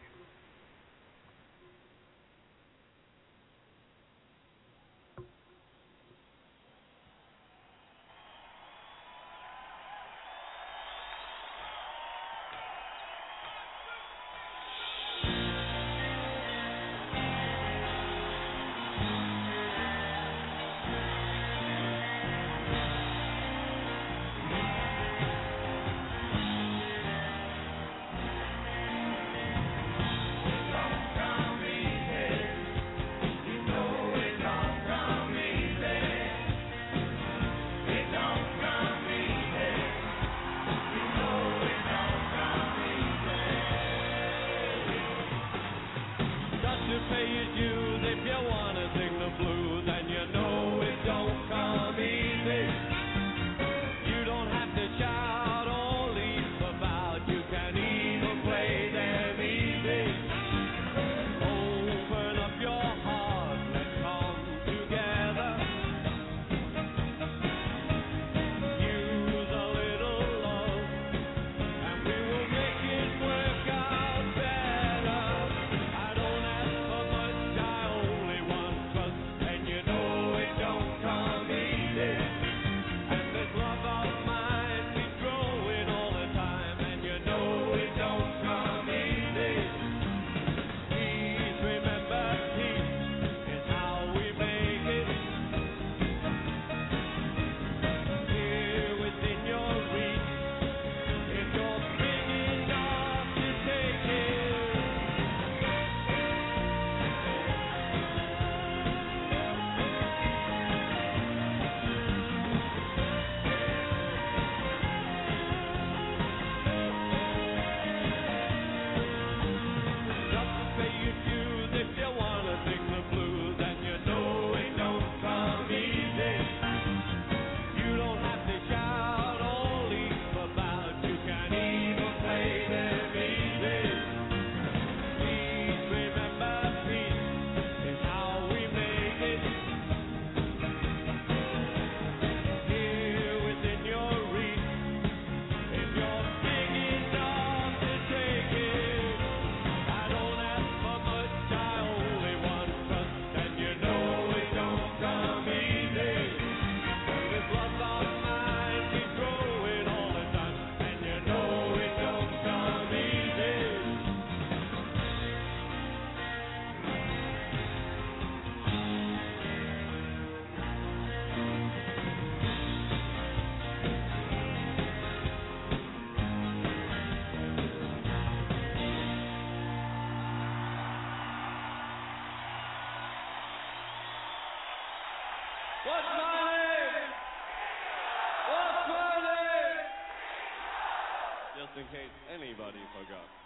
Just in case anybody forgot.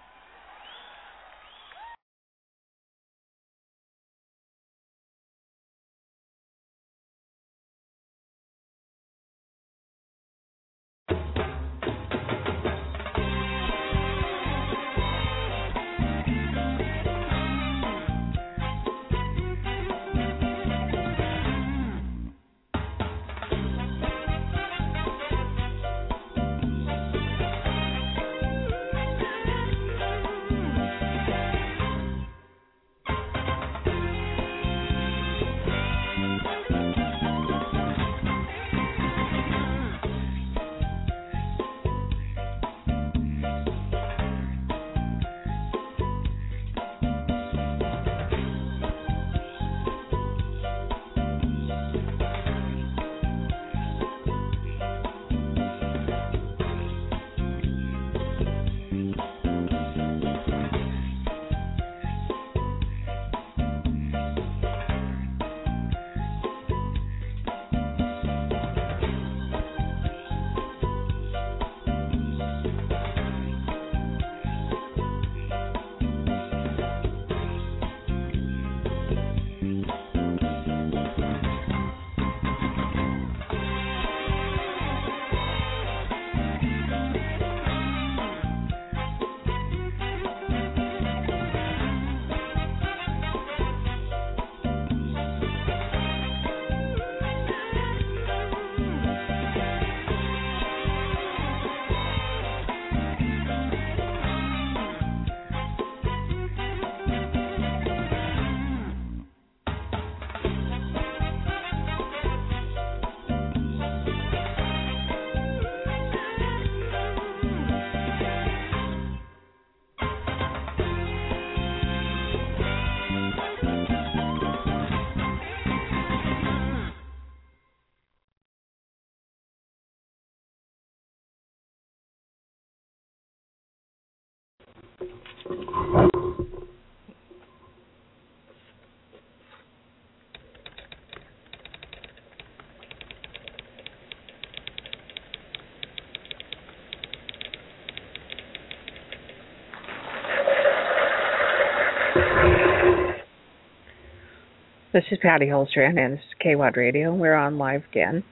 This is Patty Holstrand, and this is KWAD Radio. We're on live again.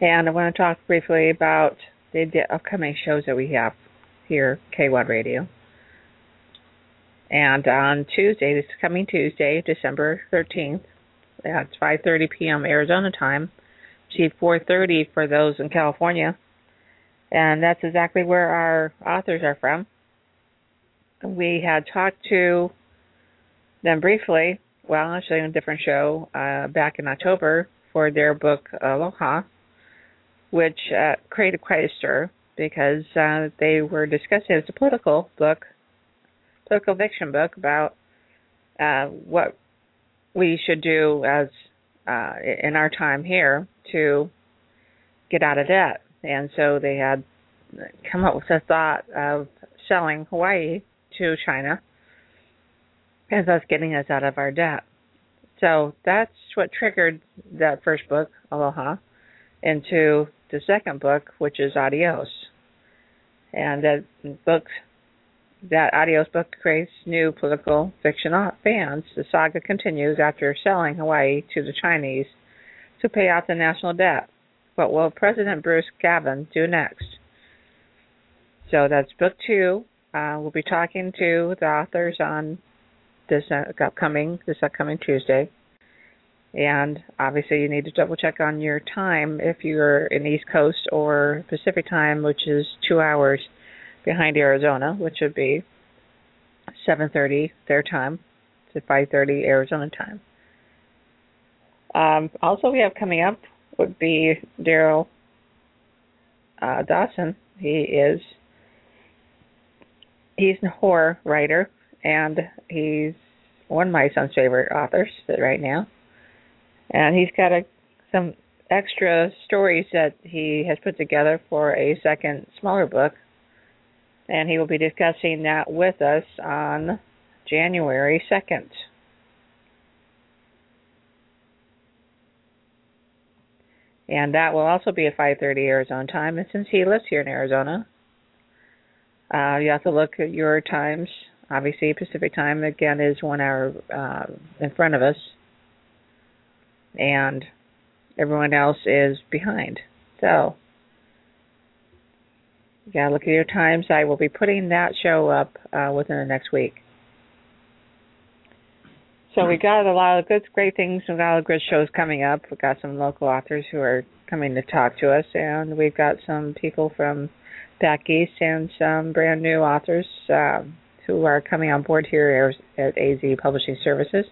And I want to talk briefly about the upcoming shows that we have here, KWAD Radio. And on Tuesday, this coming Tuesday, December 13th, at 5.30 p.m. Arizona time, see 4.30 for those in California. And that's exactly where our authors are from. We had talked to them briefly well, actually on a different show uh, back in October for their book Aloha, which uh, created quite a stir because uh, they were discussing it's a political book, political fiction book about uh, what we should do as uh, in our time here to get out of debt, and so they had come up with the thought of selling Hawaii to China and thus getting us out of our debt. So that's what triggered that first book, Aloha, into the second book, which is Adios. And that book, that Adios book creates new political fiction fans. The saga continues after selling Hawaii to the Chinese to pay off the national debt. What will President Bruce Gavin do next? So that's book two. Uh, we'll be talking to the authors on this uh, upcoming this upcoming Tuesday. And obviously, you need to double check on your time if you're in East Coast or Pacific time, which is two hours behind Arizona, which would be 7:30 their time to 5:30 Arizona time. Um, also, we have coming up would be Daryl uh, Dawson. He is he's a horror writer and he's one of my son's favorite authors right now. And he's got a, some extra stories that he has put together for a second smaller book, and he will be discussing that with us on January 2nd. And that will also be at 5:30 Arizona time. And since he lives here in Arizona, Uh, you have to look at your times. Obviously, Pacific time again is one hour uh, in front of us, and everyone else is behind. So you gotta look at your times. I will be putting that show up uh, within the next week. So we got a lot of good, great things. We got a lot of good shows coming up. We got some local authors who are coming to talk to us, and we've got some people from back east and some brand new authors um, who are coming on board here at AZ Publishing Services.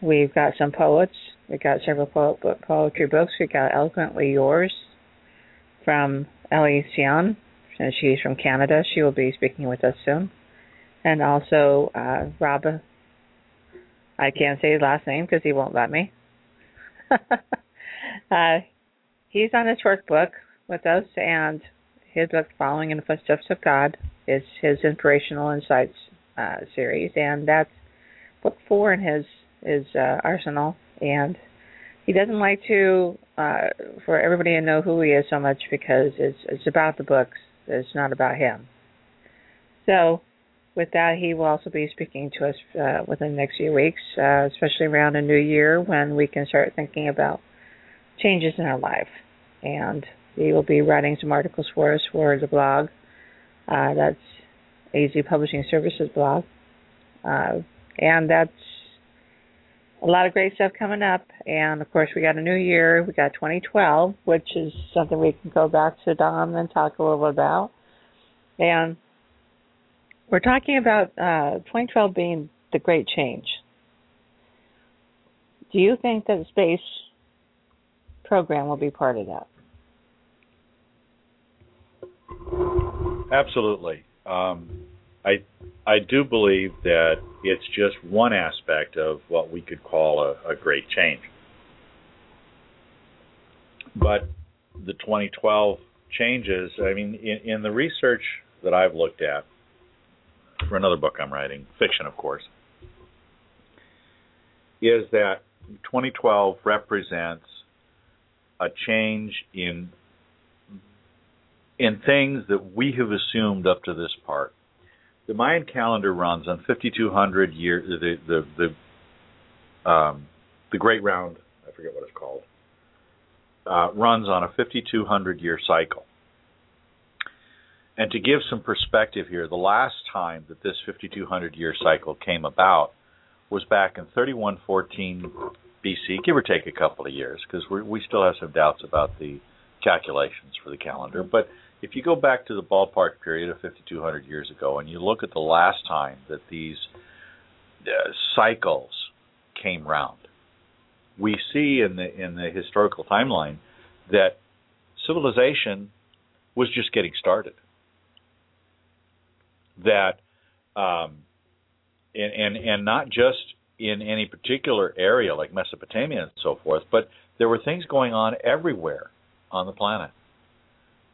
We've got some poets. We've got several po- poetry books. We've got Eloquently Yours from Ellie Sion. And she's from Canada. She will be speaking with us soon. And also uh, Rob. I can't say his last name because he won't let me. uh, he's on his workbook with us, and his book, Following in the Footsteps of God, is his inspirational insights uh, series, and that's book four in his his uh, arsenal. And he doesn't like to uh, for everybody to know who he is so much because it's it's about the books. It's not about him. So, with that, he will also be speaking to us uh, within the next few weeks, uh, especially around a new year when we can start thinking about changes in our life. And he will be writing some articles for us for the blog. Uh, that's AZ Publishing Services blog. Uh, and that's a lot of great stuff coming up. And of course, we got a new year. We got 2012, which is something we can go back to Don and talk a little about. And we're talking about uh, 2012 being the great change. Do you think that the space program will be part of that?
Absolutely. Um, I I do believe that it's just one aspect of what we could call a, a great change. But the 2012 changes, I mean, in, in the research that I've looked at for another book I'm writing, fiction, of course, is that 2012 represents a change in in things that we have assumed up to this part. The Mayan calendar runs on 5,200 years. The the the um, the Great Round, I forget what it's called, uh, runs on a 5,200 year cycle. And to give some perspective here, the last time that this 5,200 year cycle came about was back in 3114 BC, give or take a couple of years, because we still have some doubts about the calculations for the calendar. But if you go back to the ballpark period of 5,200 years ago and you look at the last time that these uh, cycles came round, we see in the in the historical timeline that civilization was just getting started. That um, and, and and not just in any particular area like Mesopotamia and so forth, but there were things going on everywhere on the planet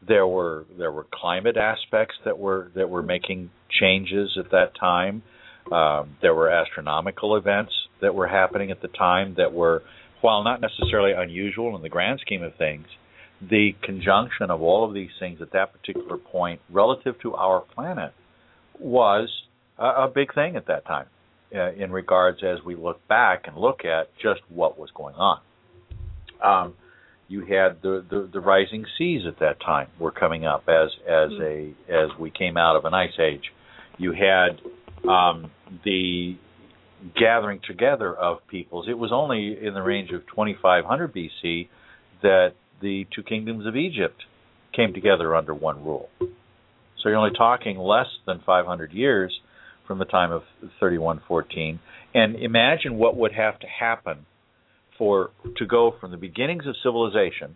there were there were climate aspects that were that were making changes at that time. Um, there were astronomical events that were happening at the time that were, while not necessarily unusual in the grand scheme of things, the conjunction of all of these things at that particular point relative to our planet was a, a big thing at that time uh, in regards as we look back and look at just what was going on. Um, you had the, the, the rising seas at that time were coming up as as mm-hmm. a as we came out of an ice age. You had um, the gathering together of peoples. It was only in the range of 2500 BC that the two kingdoms of Egypt came together under one rule. So you're only talking less than 500 years from the time of 3114. And imagine what would have to happen for to go from the beginnings of civilization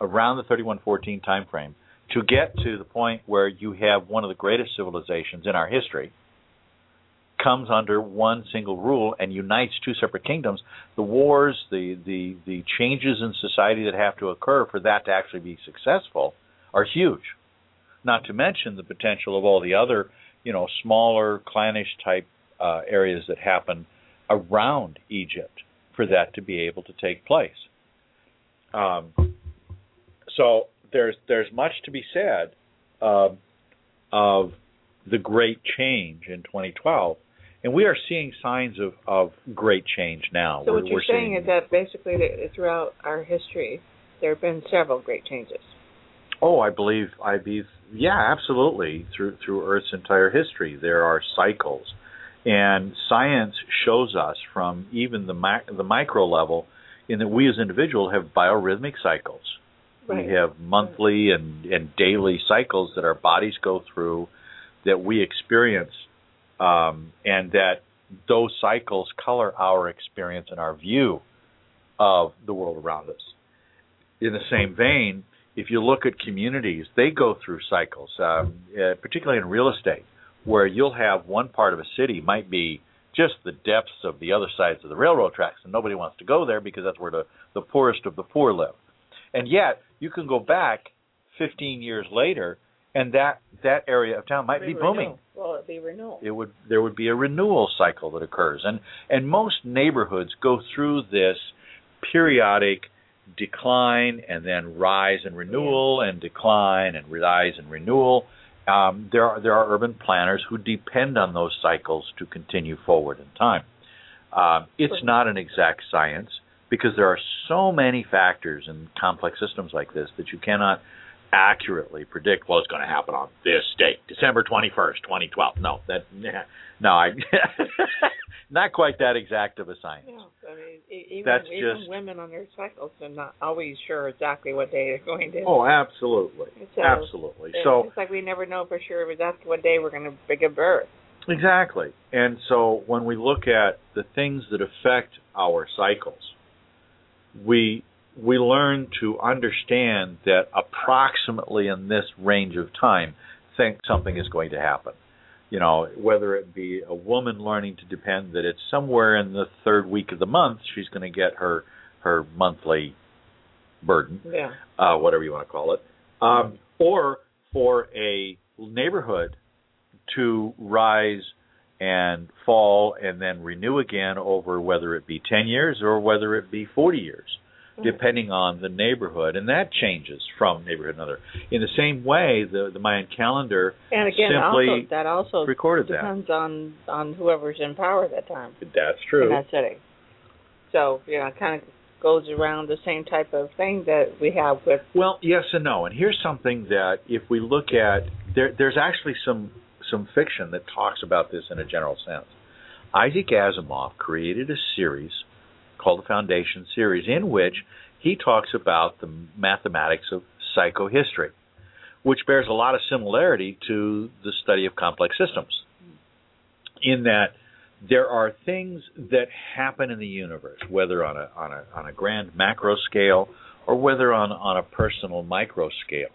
around the 3114 time frame to get to the point where you have one of the greatest civilizations in our history comes under one single rule and unites two separate kingdoms the wars the the the changes in society that have to occur for that to actually be successful are huge. Not to mention the potential of all the other you know smaller clannish type uh, areas that happen around Egypt for that to be able to take place. Um, so there's there's much to be said uh, of the great change in 2012, and we are seeing signs of, of great change now.
So
we're,
what you're
we're
saying
seeing,
is that basically throughout our history, there have been several great changes.
Oh, I believe I believe yeah, absolutely. Through through Earth's entire history, there are cycles, and science shows us from even the mi- the micro level, in that we as individuals have biorhythmic cycles.
Right.
We have monthly and and daily cycles that our bodies go through, that we experience, um, and that those cycles color our experience and our view of the world around us. In the same vein, if you look at communities, they go through cycles, um, uh, particularly in real estate, where you'll have one part of a city might be just the depths of the other sides of the railroad tracks, and nobody wants to go there because that's where the, the poorest of the poor live. And yet, you can go back 15 years later, and that that area of town might be booming.
Well, it'd be renewal.
it would there would be a renewal cycle that occurs and and most neighborhoods go through this periodic decline and then rise and renewal and decline and rise and renewal um, there are there are urban planners who depend on those cycles to continue forward in time. Um, it's not an exact science because there are so many factors in complex systems like this that you cannot accurately predict well it's going to happen on this date december 21st 2012 no that no i not quite that exact of a science
Yeah, I mean, even
That's
even
just-
women on their cycles are not always sure exactly what day they're going to.
oh absolutely
So,
absolutely
It's
so
it's like we never know for sure that's what day we're going to give birth.
Exactly. And so when we look at the things that affect our cycles, we we learn to understand that approximately in this range of time, think something is going to happen. You know, whether it be a woman learning to depend that it's somewhere in the third week of the month she's going to get her her monthly burden,
Yeah.
uh, whatever you want to call it, um, or for a neighborhood to rise and fall and then renew again over whether it be 10 years or whether it be 40 years, depending on the neighborhood. And that changes from neighborhood to another. In the same way, the, the Mayan calendar
And again,
simply
also that also
recorded that.
depends on on whoever's in power at that time
That's true.
in that city. So you know, it kind of goes around the same type of thing that we have with
Well, yes and no. And here's something that if we look at there there's actually some some fiction that talks about this in a general sense. Isaac Asimov created a series called the Foundation series in which he talks about the mathematics of psychohistory, which bears a lot of similarity to the study of complex systems. In that there are things that happen in the universe, whether on a on a on a grand macro scale or whether on on a personal micro scale.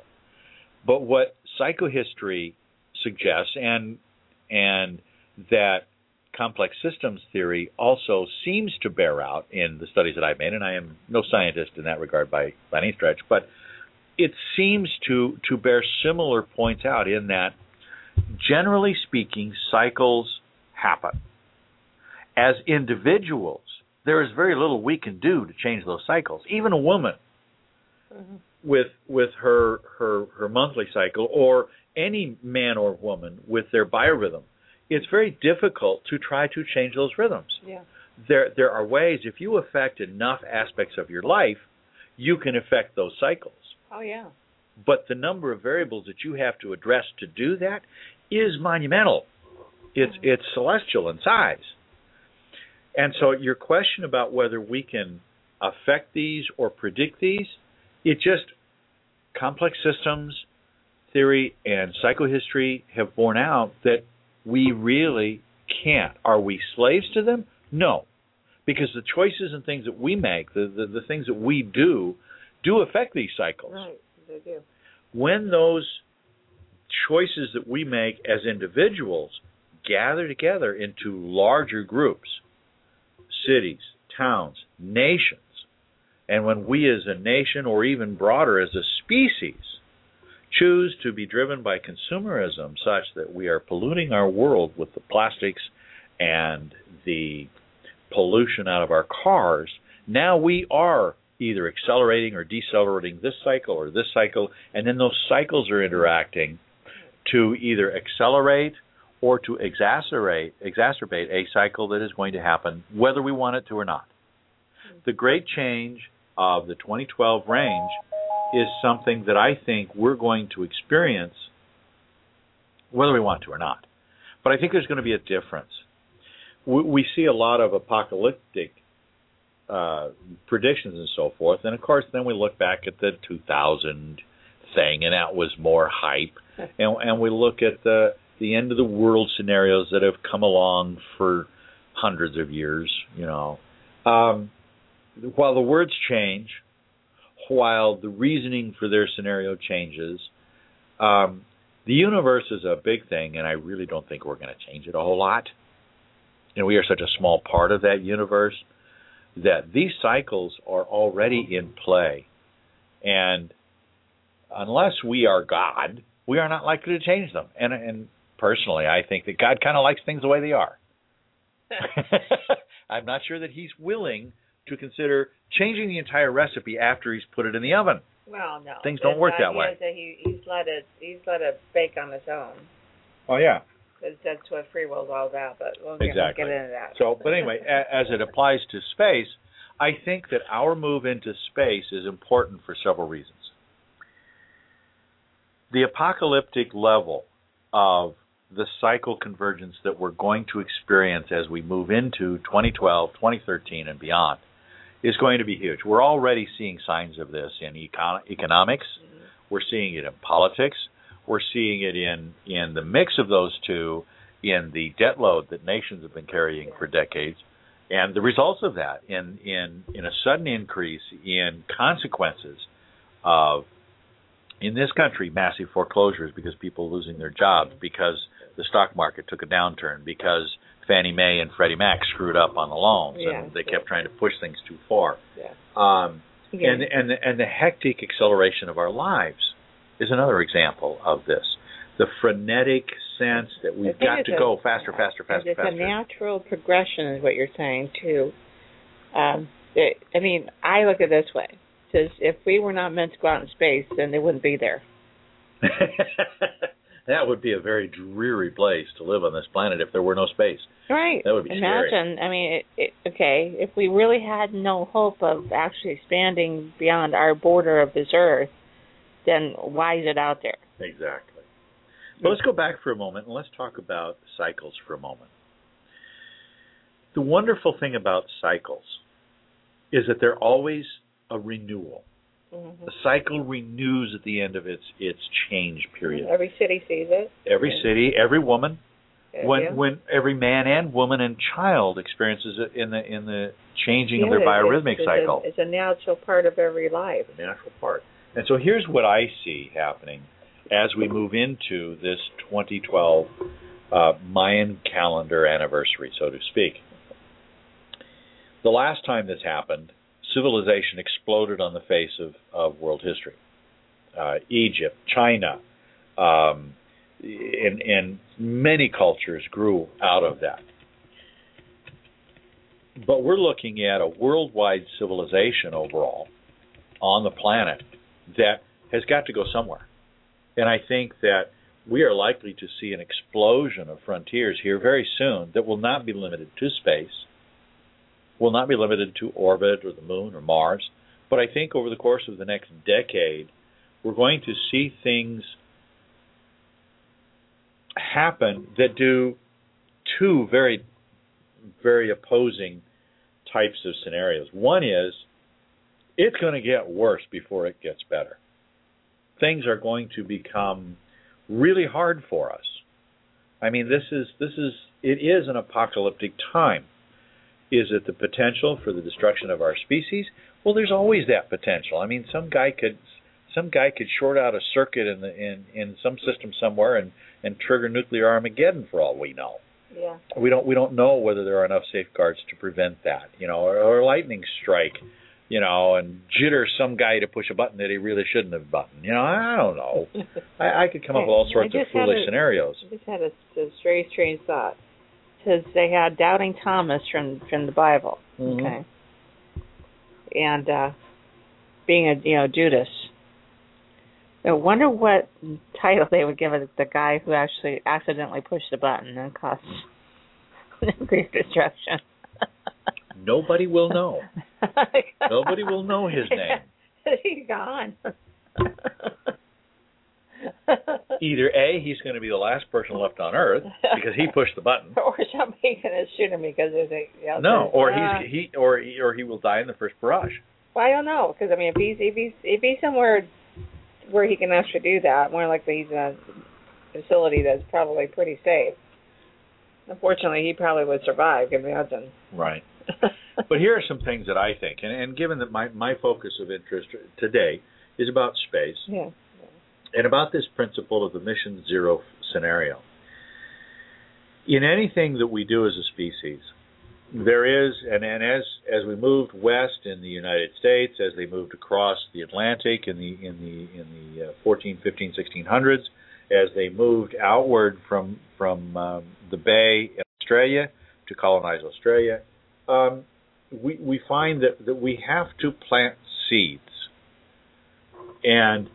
But what psychohistory suggests, and and that complex systems theory also seems to bear out in the studies that I've made, and I am no scientist in that regard by by any stretch, but it seems to to bear similar points out in that generally speaking, cycles happen. As individuals, there is very little we can do to change those cycles. Even a woman mm-hmm. with with her her her monthly cycle or any man or woman with their biorhythm, it's very difficult to try to change those rhythms.
yeah.
There there are ways if you affect enough aspects of your life, you can affect those cycles.
Oh yeah.
But the number of variables that you have to address to do that is monumental. It's mm-hmm. it's celestial in size. And so your question about whether we can affect these or predict these, it just complex systems theory and psychohistory have borne out that we really can't. Are we slaves to them? No. Because the choices and things that we make, the, the, the things that we do, do affect these cycles
Right. They do.
when those choices that we make as individuals gather together into larger groups, cities, towns, nations, and when we as a nation or even broader as a species choose to be driven by consumerism such that we are polluting our world with the plastics and the pollution out of our cars, now we are either accelerating or decelerating this cycle or this cycle, and then those cycles are interacting to either accelerate or to exacerbate exacerbate a cycle that is going to happen whether we want it to or not. The great change of the 2012 range is something that I think we're going to experience whether we want to or not. But I think there's going to be a difference. We, we see a lot of apocalyptic uh, predictions and so forth, and of course, then we look back at the 2000 thing, and that was more hype, and, and we look at the the end of the world scenarios that have come along for hundreds of years. You know, um, while the words change, while the reasoning for their scenario changes, um, the universe is a big thing, and I really don't think we're going to change it a whole lot. And we are such a small part of that universe that these cycles are already in play. And unless we are God, we are not likely to change them. And, and personally, I think that God kind of likes things the way they are. I'm not sure that He's willing to consider changing the entire recipe after He's put it in the oven.
Well, no.
Things don't work that way.
That he, he's let it he's let it bake on its own.
Oh yeah.
That's, that's what free will is all about. But we'll get,
Exactly.
we'll get into that.
So, but anyway, a, as it applies to space, I think that our move into space is important for several reasons. The apocalyptic level of the cycle convergence that we're going to experience as we move into 2012, 2013, and beyond is going to be huge. We're already seeing signs of this in econ- economics. Mm-hmm. We're seeing it in politics. We're seeing it in in the mix of those two in the debt load that nations have been carrying for decades, and the results of that in in in a sudden increase in consequences of in this country massive foreclosures because people losing their jobs because the stock market took a downturn because Fannie Mae and Freddie Mac screwed up on the loans
Yeah.
and they kept trying to push things too far.
Yeah.
Um,
Yeah.
and and the, and the hectic acceleration of our lives is another example of this. The frenetic sense that we've got to
a-
go faster, faster, faster,
it's
faster.
a natural progression, is what you're saying too. Um, it, I mean, I look at it this way: says if we were not meant to go out in space, then they wouldn't be there.
that would be a very dreary place to live on this planet if there were no space.
Right.
That would be scary.
Imagine. I mean, it, it, okay, if we really had no hope of actually expanding beyond our border of this Earth, then why is it out there?
Exactly. But let's go back for a moment and let's talk about cycles for a moment. The wonderful thing about cycles is that they're always a renewal.
Mm-hmm.
The cycle renews at the end of its its change period.
Every city sees it.
Every city, every woman, when
Yeah.
when every man and woman and child experiences it in the in the changing of their biorhythmic
it's
cycle.
A, it's a natural part of every life.
A natural part. And so here's what I see happening as we move into this 2012 uh, Mayan calendar anniversary, so to speak. The last time this happened, civilization exploded on the face of, of world history. Uh, Egypt, China, um, and, and many cultures grew out of that. But we're looking at a worldwide civilization overall on the planet that has got to go somewhere. And I think that we are likely to see an explosion of frontiers here very soon that will not be limited to space, will not be limited to orbit or the moon or Mars. But I think over the course of the next decade, we're going to see things happen that do two very, very opposing types of scenarios. One is it's going to get worse before it gets better. Things are going to become really hard for us. I mean, this is this is it is an apocalyptic time. Is it the potential for the destruction of our species? Well, there's always that potential. I mean, some guy could some guy could short out a circuit in the in in some system somewhere and and trigger nuclear Armageddon for all we know
Yeah.
we don't we don't know whether there are enough safeguards to prevent that, you know, or, or a lightning strike, you know, and jitter some guy to push a button that he really shouldn't have buttoned. You know, I don't know. I, I could come up with all sorts of foolish
a-
scenarios.
I just had a, a very strange thought. Because they had doubting Thomas from from the Bible.
Mhm.
Okay. And uh being a you know Judas. I wonder what title they would give it the guy who actually accidentally pushed the button and caused nuclear destruction.
Nobody will know. Nobody will know his name.
He's gone.
Either A, he's going to be the last person left on Earth because he pushed the button.
or somebody's gonna shoot him because there's a know,
No, or
uh,
he's he or he, or he will die in the first barrage.
Well, I don't know because I mean, if he's if he's if he's somewhere where he can actually do that, more likely he's in a facility that's probably pretty safe. Unfortunately, he probably would survive. You imagine?
Right. but here are some things that I think, and, and given that my my focus of interest today is about space
yeah.
And about this principle of the mission zero scenario. In anything that we do as a species, there is, and, and as as we moved west in the United States, as they moved across the Atlantic in the in the in the uh, 14, 15, 1600s, as they moved outward from from um, the Bay in Australia to colonize Australia, um, we we find that that we have to plant seeds, and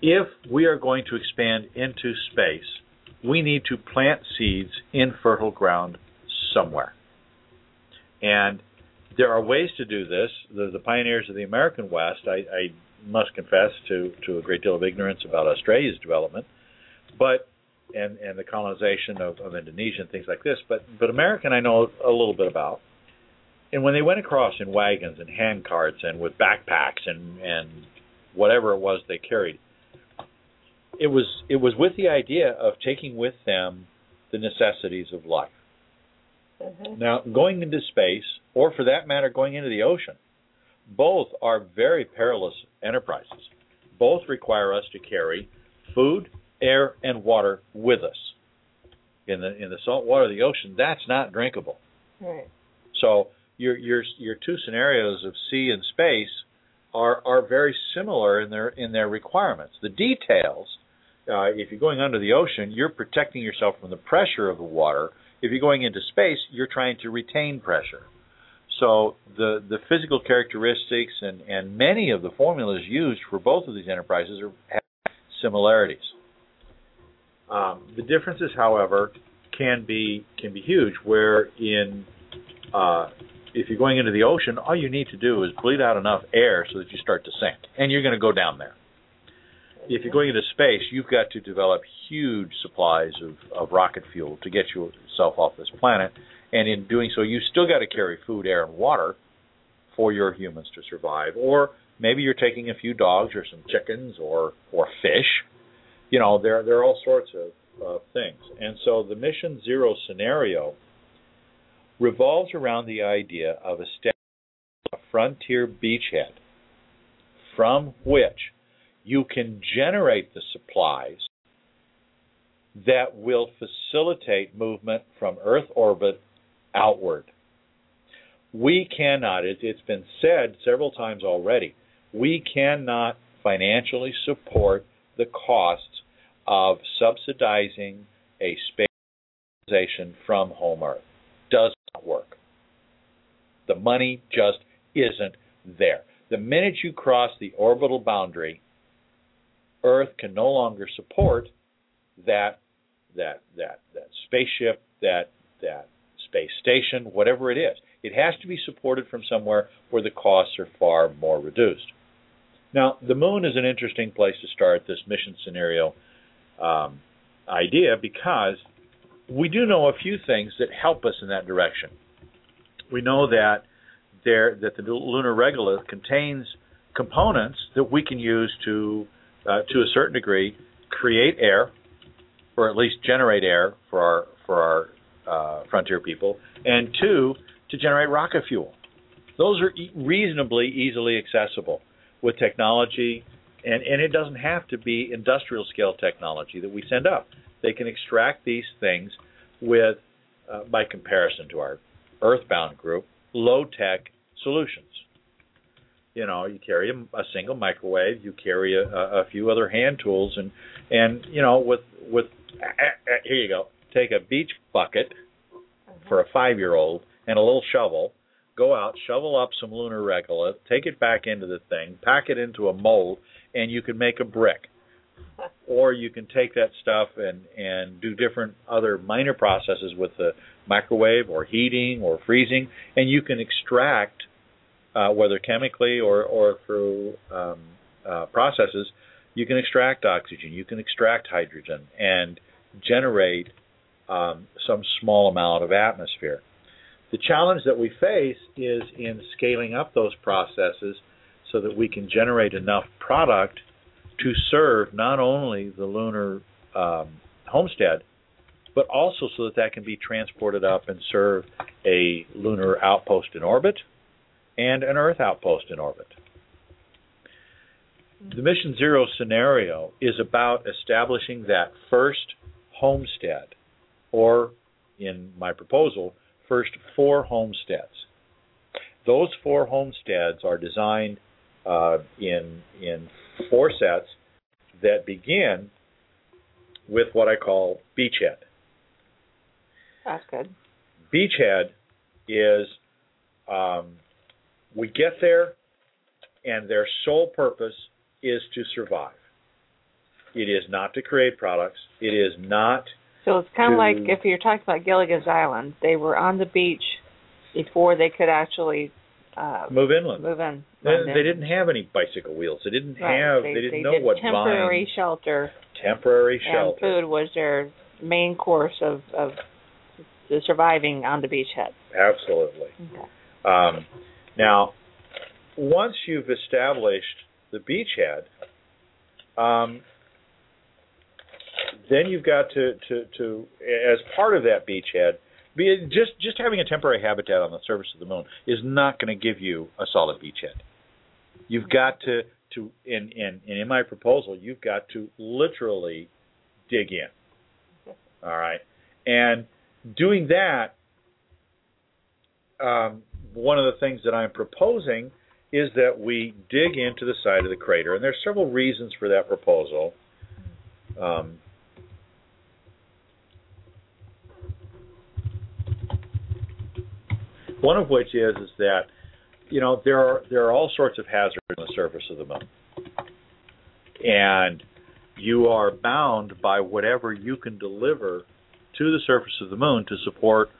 if we are going to expand into space, we need to plant seeds in fertile ground somewhere. And there are ways to do this. The, the pioneers of the American West, I, I must confess to, to a great deal of ignorance about Australia's development, but and, and the colonization of, of Indonesia and things like this. But but American I know a little bit about. And when they went across in wagons and hand carts and with backpacks and, and whatever it was they carried, it was it was with the idea of taking with them the necessities of life.
Mm-hmm.
Now, going into space, or for that matter, going into the ocean, both are very perilous enterprises. Both require us to carry food, air, and water with us. In the in the salt water of the ocean, that's not drinkable.
Right.
So your your your two scenarios of sea and space are are very similar in their in their requirements. The details, uh, if you're going under the ocean, you're protecting yourself from the pressure of the water. If you're going into space, you're trying to retain pressure. So the the physical characteristics and and many of the formulas used for both of these enterprises are, have similarities. Um, the differences, however, can be can be huge. Where in uh, if you're going into the ocean, all you need to do is bleed out enough air so that you start to sink, and you're going to go down there. If you're going into space, you've got to develop huge supplies of, of rocket fuel to get yourself off this planet, and in doing so, you still got to carry food, air, and water for your humans to survive. Or maybe you're taking a few dogs or some chickens or or fish. You know, there there are all sorts of uh, things, and so the mission zero scenario revolves around the idea of establishing a frontier beachhead from which you can generate the supplies that will facilitate movement from Earth orbit outward. We cannot, it, has been said several times already, we cannot financially support the costs of subsidizing a space station from home Earth. Does not work. The money just isn't there. The minute you cross the orbital boundary, Earth can no longer support that that that that spaceship, that that space station, whatever it is. It has to be supported from somewhere where the costs are far more reduced. Now, the moon is an interesting place to start this mission scenario um, idea because we do know a few things that help us in that direction. We know that there that the lunar regolith contains components that we can use to, uh, to a certain degree, create air, or at least generate air for our for our uh, frontier people, and two, to generate rocket fuel. Those are e- reasonably easily accessible with technology, and, and it doesn't have to be industrial scale technology that we send up. They can extract these things with, uh, by comparison to our earthbound group, low tech solutions. You know, you carry a, a single microwave, you carry a, a, few other hand tools, and and you know, with with here you go, take a beach bucket mm-hmm. for a five year old and a little shovel, go out, shovel up some lunar regolith, take it back into the thing, pack it into a mold, and you can make a brick. or you can take that stuff and and do different other minor processes with the microwave or heating or freezing, and you can extract uh, whether chemically or or through um, uh, processes, you can extract oxygen, you can extract hydrogen, and generate um, some small amount of atmosphere. The challenge that we face is in scaling up those processes so that we can generate enough product to serve not only the lunar um, homestead, but also so that that can be transported up and serve a lunar outpost in orbit and an Earth outpost in orbit. The Mission Zero scenario is about establishing that first homestead, or in my proposal, first four homesteads. Those four homesteads are designed uh, in in four sets that begin with what I call beachhead.
That's good.
Beachhead is um, we get there, and their sole purpose is to survive. It is not to create products. It is not.
So it's kind
to-
of like if you're talking about Gilligan's Island, they were on the beach before they could actually uh,
Move inland.
move in.
They, they didn't have any bicycle wheels. They didn't
Right.
have.
They,
They, didn't
they
know
did
what
temporary
vine.
shelter
Temporary shelter.
and food was their main course of of surviving on the beachhead.
Absolutely.
Okay.
Um, now, once you've established the beachhead, um, then you've got to, to, to, as part of that beachhead, be just just having a temporary habitat on the surface of the moon is not going to give you a solid beachhead. You've got to to in in in my proposal, you've got to literally dig in. All right, and doing that um, one of the things that I'm proposing is that we dig into the side of the crater, and there's several reasons for that proposal. Um, one of which is is that you know there are there are all sorts of hazards on the surface of the moon, and you are bound by whatever you can deliver to the surface of the moon to support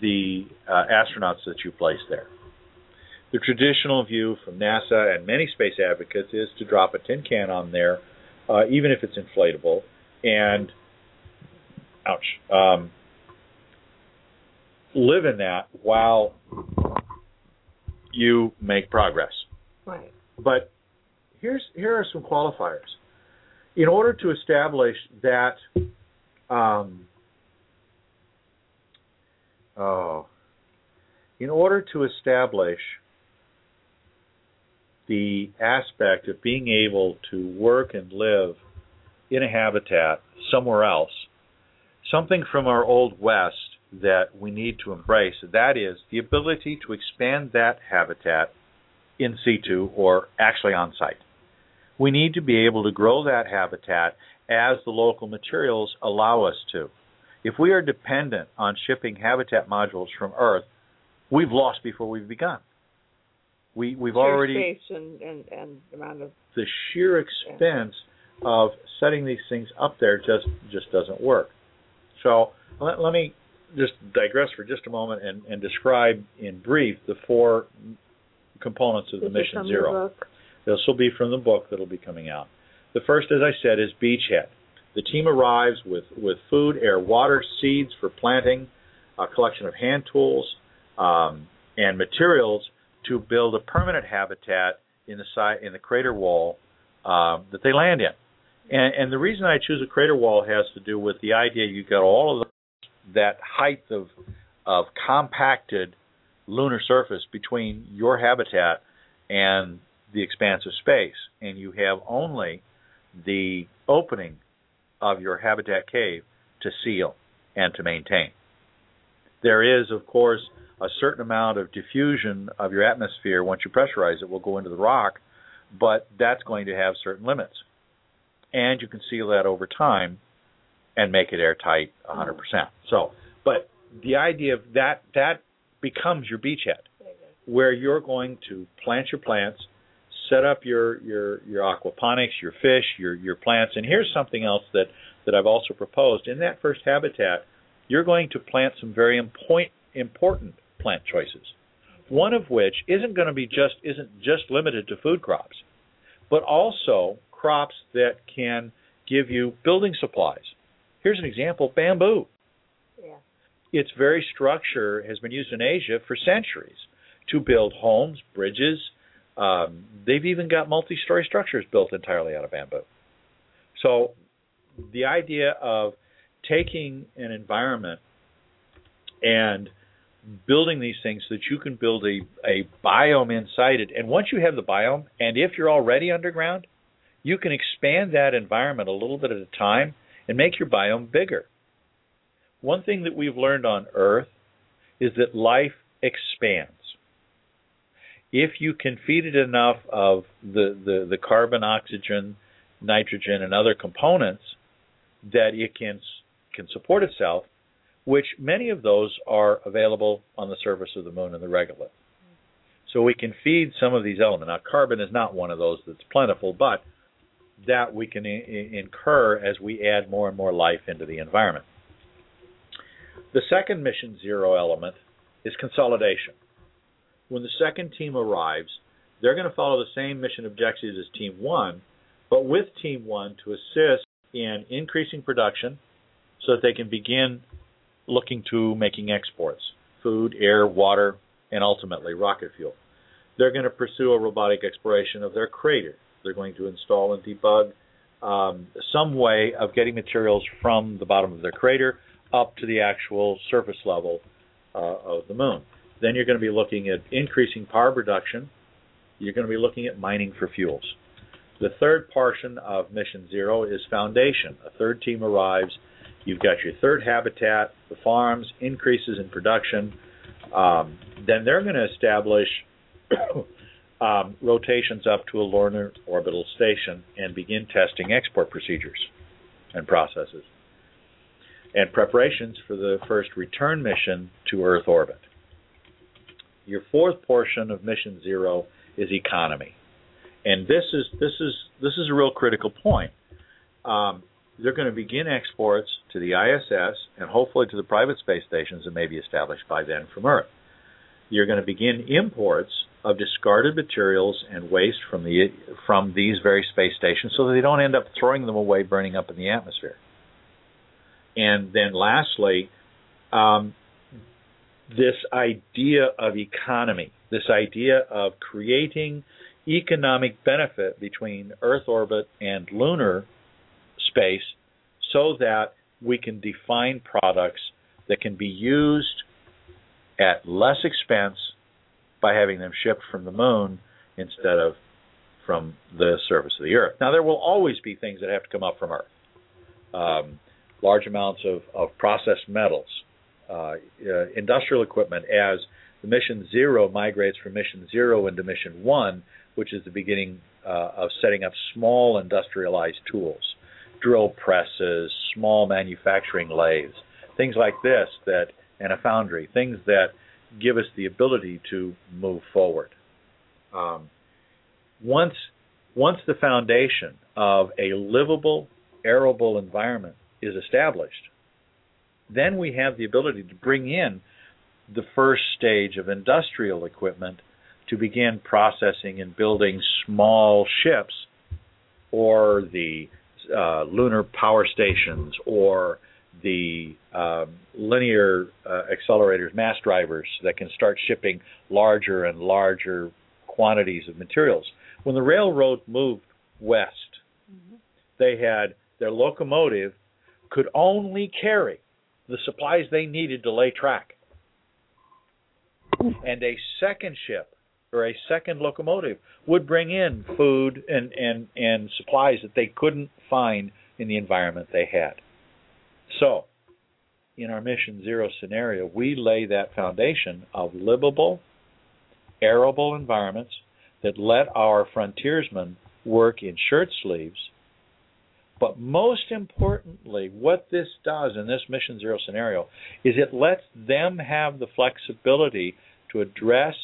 the uh, astronauts that you place there. The traditional view from NASA and many space advocates is to drop a tin can on there, uh, even if it's inflatable, and ouch, um, live in that while you make progress.
Right.
But here's here are some qualifiers. In order to establish that, um, oh, in order to establish the aspect of being able to work and live in a habitat somewhere else, something from our old west that we need to embrace. That is the ability to expand that habitat in situ or actually on site. We need to be able to grow that habitat as the local materials allow us to. If we are dependent on shipping habitat modules from Earth, we've lost before we've begun. We, we've already
space and, and, and amount of
the sheer expense of setting these things up there just just doesn't work. So let, let me just digress for just a moment and, and describe in brief the four components of the
This
Mission Zero.
book.
This will be from the book that'll be coming out. The first, as I said, is Beachhead. The team arrives with, with food, air, water, seeds for planting, a collection of hand tools, um, and materials to build a permanent habitat in the side in the crater wall um, that they land in. And, and the reason I choose a crater wall has to do with the idea you've got all of that height of of compacted lunar surface between your habitat and the expanse of space, and you have only the opening of your habitat cave to seal and to maintain. There is, of course, a certain amount of diffusion of your atmosphere once you pressurize it will go into the rock, but that's going to have certain limits. And you can seal that over time and make it airtight 100%. So, but the idea of that that becomes your beachhead. where you're going to plant your plants, set up your your your aquaponics, your fish, your your plants. And here's something else that that I've also proposed. In that first habitat, you're going to plant some very important important plant choices. One of which isn't going to be just isn't just limited to food crops, but also crops that can give you building supplies. Here's an example: bamboo.
Yeah.
Its very structure has been used in Asia for centuries to build homes, bridges. Um, they've even got multi-story structures built entirely out of bamboo. So, the idea of taking an environment and building these things so that you can build a, a biome inside it. And once you have the biome, and if you're already underground, you can expand that environment a little bit at a time and make your biome bigger. One thing that we've learned on Earth is that life expands. If you can feed it enough of the, the, the carbon, oxygen, nitrogen, and other components, that it can can support itself, which many of those are available on the surface of the moon and the regolith. So we can feed some of these elements. Now, carbon is not one of those that's plentiful, but that we can I- incur as we add more and more life into the environment. The second mission zero element is consolidation. When the second team arrives, they're going to follow the same mission objectives as Team 1, but with Team 1 to assist in increasing production so that they can begin looking to making exports food, air, water, and ultimately rocket fuel. They're going to pursue a robotic exploration of their crater. They're going to install and debug um, some way of getting materials from the bottom of their crater up to the actual surface level uh, of the moon. Then you're going to be looking at increasing power production. You're going to be looking at mining for fuels. The third portion of Mission Zero is foundation. A third team arrives You've got your third habitat, the farms, increases in production. Um, then they're going to establish um, rotations up to a lunar orbital station and begin testing export procedures and processes and preparations for the first return mission to Earth orbit. Your fourth portion of Mission Zero is economy, and this is this is this is a real critical point. Um, they're going to begin exports to the ISS and hopefully to the private space stations that may be established by then from Earth. You're going to begin imports of discarded materials and waste from the from these very space stations so that they don't end up throwing them away burning up in the atmosphere. And then lastly, um, this idea of economy, this idea of creating economic benefit between Earth orbit and lunar space so that we can define products that can be used at less expense by having them shipped from the moon instead of from the surface of the earth. Now, there will always be things that have to come up from Earth. Um, large amounts of, of processed metals, uh, uh, industrial equipment, as the mission zero migrates from mission zero into mission one, which is the beginning uh, of setting up small industrialized tools drill presses, small manufacturing lathes, things like this that and a foundry, things that give us the ability to move forward. Um, once once the foundation of a livable, arable environment is established, then we have the ability to bring in the first stage of industrial equipment to begin processing and building small ships or the uh, lunar power stations or the uh, linear uh, accelerators, mass drivers that can start shipping larger and larger quantities of materials. When the railroad moved west, mm-hmm. they had their locomotive could only carry the supplies they needed to lay track. And a second ship or a second locomotive would bring in food and, and, and supplies that they couldn't find in the environment they had. So, in our Mission Zero scenario, we lay that foundation of livable, arable environments that let our frontiersmen work in shirt sleeves. But most importantly, what this does in this Mission Zero scenario is it lets them have the flexibility to address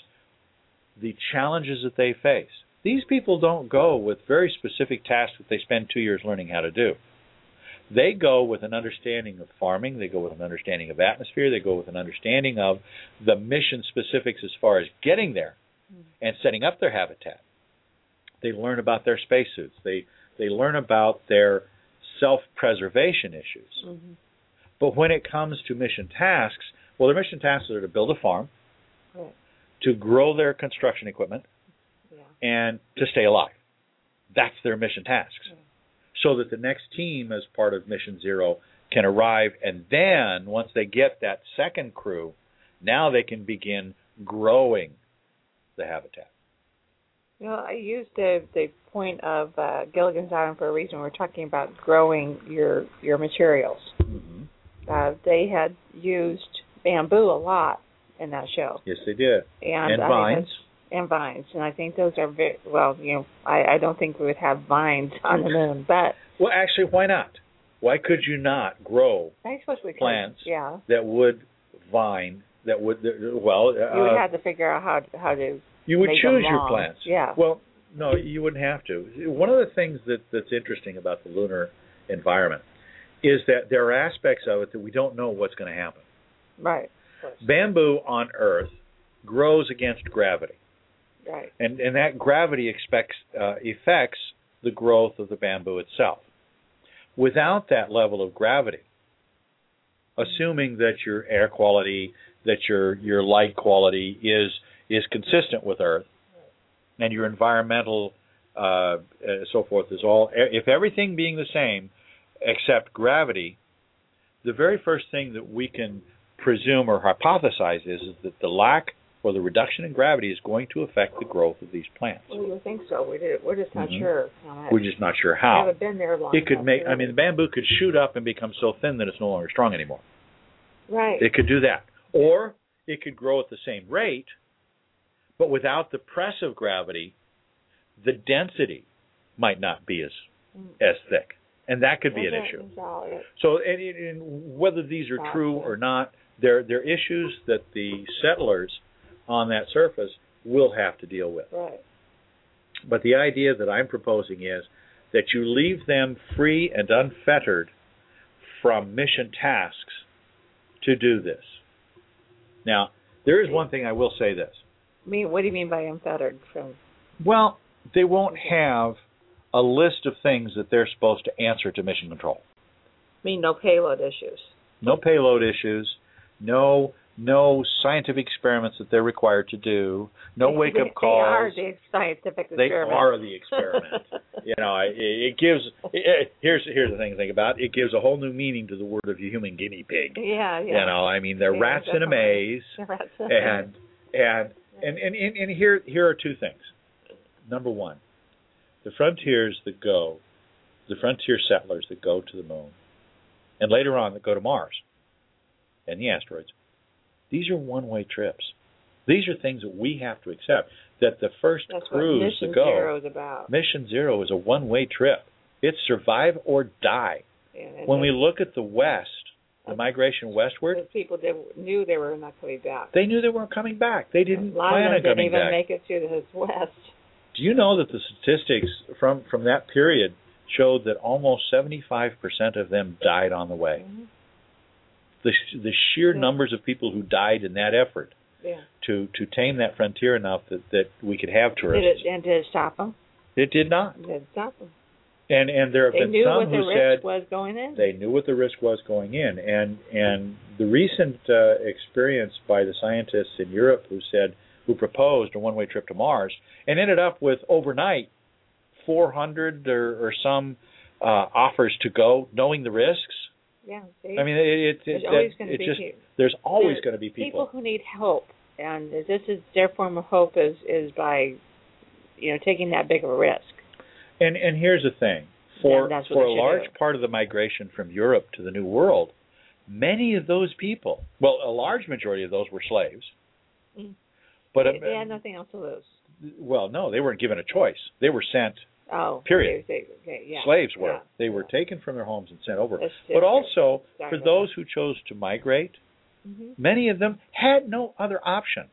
the challenges that they face. These people don't go with very specific tasks that they spend two years learning how to do. They go with an understanding of farming, they go with an understanding of atmosphere, they go with an understanding of the mission specifics as far as getting there and setting up their habitat. They learn about their spacesuits. They they learn about their self-preservation issues.
Mhm.
But when it comes to mission tasks, well, their mission tasks are to build a farm,
Right.
to grow their construction equipment,
Yeah.
and to stay alive. That's their mission tasks. So that the next team, as part of Mission Zero, can arrive, and then once they get that second crew, now they can begin growing the habitat.
You know, I used the the point of uh, Gilligan's Island for a reason. We're talking about growing your your materials.
Mm-hmm.
Uh, they had used bamboo a lot in that show,
Yes, they did.
and,
And vines.
and vines, and I think those are very well. You know, I I don't think we would have vines on the moon, but
Well, actually, why not? Why could you not grow
suppose could.
Plants.
Yeah,
that would vine that would well uh,
you would have to figure out how how to.
You would choose your plants.
Yeah.
Well, no, you wouldn't have to. One of the things that that's interesting about the lunar environment is that there are aspects of it that we don't know what's going to happen.
Right.
Bamboo on Earth grows against gravity,
Right.
and and that gravity expects uh, affects the growth of the bamboo itself. Without that level of gravity, assuming that your air quality, that your your light quality is is consistent with Earth, and your environmental uh, so forth is all. If everything being the same, except gravity, the very first thing that we can presume or hypothesize is, is that the lack or the reduction in gravity is going to affect the growth of these plants.
Would think so. We did. We're just not
Mhm.
sure.
We're just not sure
I
how.
haven't been there long.
It could make.
to
I mean, the bamboo could shoot up and become so thin that it's no longer strong anymore.
Right.
It could do that. Or it could grow at the same rate, but without the press of gravity, the density might not be as as thick, and that could be an issue. So, and, and- and whether these are true or not, they're they're issues that the settlers on that surface will have to deal with.
Right.
But the idea that I'm proposing is that you leave them free and unfettered from mission tasks to do this. Now, there is one thing I will say this.
Mean, what do you mean by unfettered? From
Well, they won't have a list of things that they're supposed to answer to mission control.
I mean, no payload issues.
No payload issues, no no scientific experiments that they're required to do, no
They-
wake
they,
up calls.
They are the scientific
They
experiment.
are the experiment. you know, it, it gives. It, here's here's the thing to think about. It gives a whole new meaning to the word of human guinea pig.
Yeah, yeah.
You know, I mean, they're
Yeah,
rats in a maze,
They're rats in a
and and and and and, and here here are two things. Number one, the frontiers that go, the frontier settlers that go to the moon, and later on that go to Mars and the asteroids. These are one-way trips. These are things that we have to accept. That the first
That's
cruise to go,
Zero.
Mission Zero is a one-way trip. It's survive or die.
And
When we look at the West, the migration westward,
the people that knew they were not coming back.
they knew they weren't coming back. They didn't
a lot
plan
of
on
them didn't
coming
even
back.
make it to the West.
Do you know that the statistics from from that period showed that almost 75% of them died on the way?
Mm-hmm.
The the sheer numbers of people who died in that effort
Yeah.
to to tame that frontier enough that that we could have tourists.
Did it, and did it stop them?
It did not.
Did it stop them?
And and there have
They
been
knew
some
what the
who
risk
said
was going in.
they knew what the risk was going in and and the recent uh, experience by the scientists in Europe who said who proposed a one-way trip to Mars and ended up with overnight 400 or, or some uh, offers to go knowing the risks
yeah. See?
I mean it, it, it,
always
it,
gonna be
just there's always going to be people
who need help, and this is their form of hope is is by, you know, taking that big of a risk.
And and here's the thing: for for a large
do.
part of the migration from Europe to the New World, many of those people, well, a large majority of those were slaves.
Mm.
But
they,
uh,
they had nothing else to lose.
well, no, they weren't given a choice. They were sent.
Oh,
Period.
they- they- okay, yeah.
Slaves were.
Yeah.
They were taken from their homes and sent over. But also, for those who chose to migrate,
Mhm.
many of them had no other option.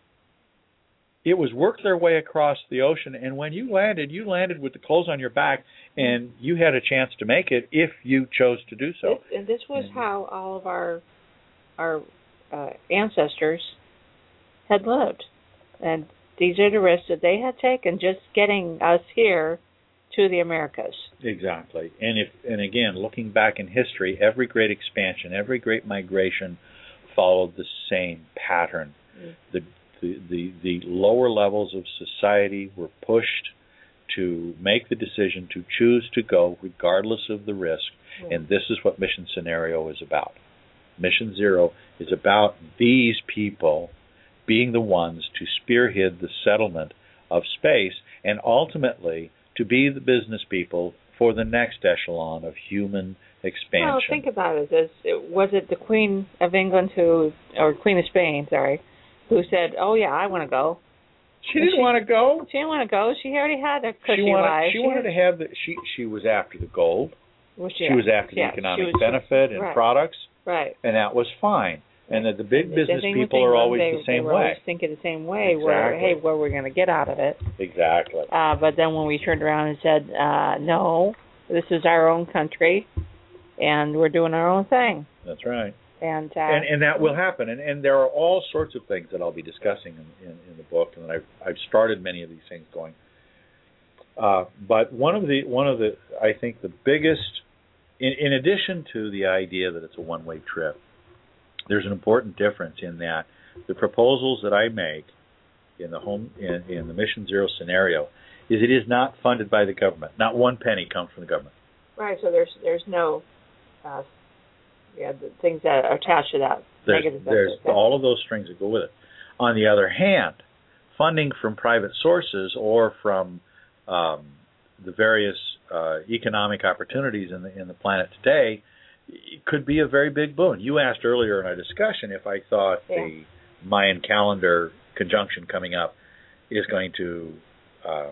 It was worked their way across the ocean, and when you landed, you landed with the clothes on your back, and you had a chance to make it if you chose to do so.
This, and this was how all of our our uh, ancestors had lived, and these are the risks that they had taken just getting us here to the Americas.
Exactly. And if and again, looking back in history, every great expansion, every great migration followed the same pattern.
Mm.
The, the the the lower levels of society were pushed to make the decision to choose to go regardless of the risk.
Mm.
And this is what mission scenario is about. Mission zero is about these people being the ones to spearhead the settlement of space and ultimately to be the business people for the next echelon of human expansion.
Well, think about it. Was it the Queen of England who, or Queen of Spain, sorry, who said, "Oh yeah, I want to go."
she didn't want to go.
She didn't want to go. She already had a cushy
she wanted,
life.
she wanted to have the she she was after the gold.
Was
She she was after
yeah,
the economic
was-
benefit and
right.
products,
Right.
and that was fine. And that the big business
with
people are always
they,
the same way.
they were
way.
Always thinking the same way. Where hey, what are we going to get out of it?
Exactly.
Uh, but then when we turned around and said, uh, no, this is our own country, and we're doing our own thing,
That's right.
And uh,
and and that will happen. And and there are all sorts of things that I'll be discussing in, in, in the book, and I've I've started many of these things going. Uh, but one of the one of the I think the biggest, in, in addition to the idea that it's a one way trip, there's an important difference in that the proposals that I make in the home in, in the Mission Zero scenario is it is not funded by the government. Not one penny comes from the government.
right. So there's there's no, uh, yeah, the things that are attached to that
There's,
negative.
there's all of those strings that go with it. On the other hand, funding from private sources or from um, the various uh, economic opportunities in the in the planet today could be a very big boon. You asked earlier in our discussion if I thought the Mayan calendar conjunction coming up is going to um,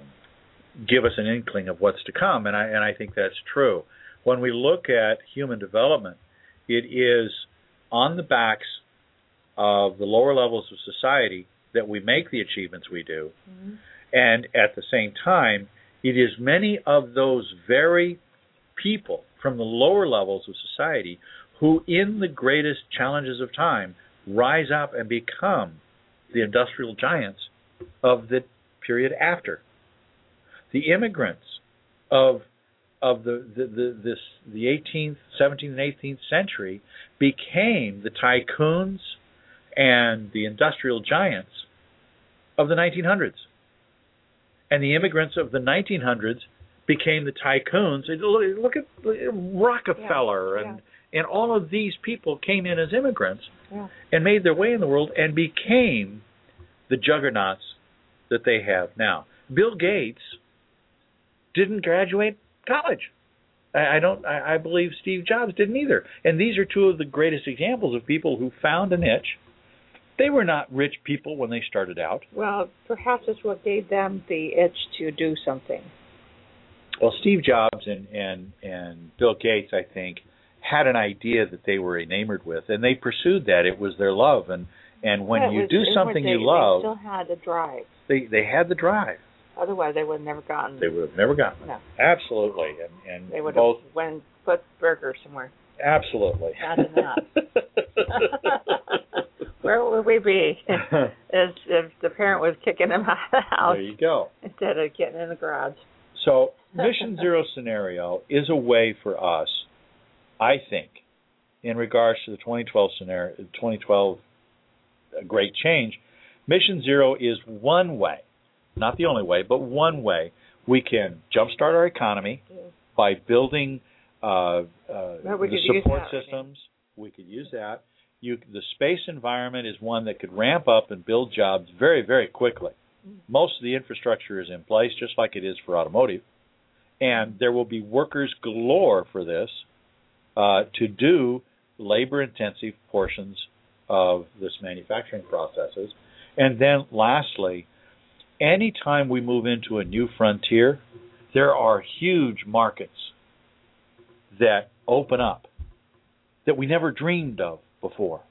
give us an inkling of what's to come, and I and I think that's true. When we look at human development, it is on the backs of the lower levels of society that we make the achievements we do,
Mhm.
and at the same time, it is many of those very people from the lower levels of society who, in the greatest challenges of time, rise up and become the industrial giants of the period after. The immigrants of of the, the, the this the 18th, 17th, and 18th century became the tycoons and the industrial giants of the 1900s. And the immigrants of the 1900s became the tycoons. Look at Rockefeller
Yeah,
and and all of these people came in as immigrants
Yeah.
and made their way in the world and became the juggernauts that they have now. Bill Gates didn't graduate college. I, I don't. I, I believe Steve Jobs didn't either. And these are two of the greatest examples of people who found a niche. They were not rich people when they started out.
Well, perhaps it's what gave them the itch to do something.
Well, Steve Jobs and and and Bill Gates, I think, had an idea that they were enamored with, and they pursued that. It was their love, and and when
Yeah,
you
was-
do something
they,
you love,
they still had the drive.
they they had the drive.
Otherwise, they would have never gotten.
They would have never gotten
No.
Absolutely, and and
They would
both
have went put burgers somewhere.
absolutely.
Imagine Where would we be if, if the parent was kicking them out of the house
there you go.
instead of getting in the garage?
So, Mission Zero scenario is a way for us, I think, in regards to the 2012 scenario, 2012 uh, Great Change. Mission Zero is one way, not the only way, but one way we can jumpstart our economy by building uh, uh, the support systems. We could use that. You, the space environment is one that could ramp up and build jobs very, very quickly. Most of the infrastructure is in place, just like it is for automotive, and there will be workers galore for this uh, to do labor-intensive portions of this manufacturing processes. And then, lastly, anytime we move into a new frontier, there are huge markets that open up that we never dreamed of before.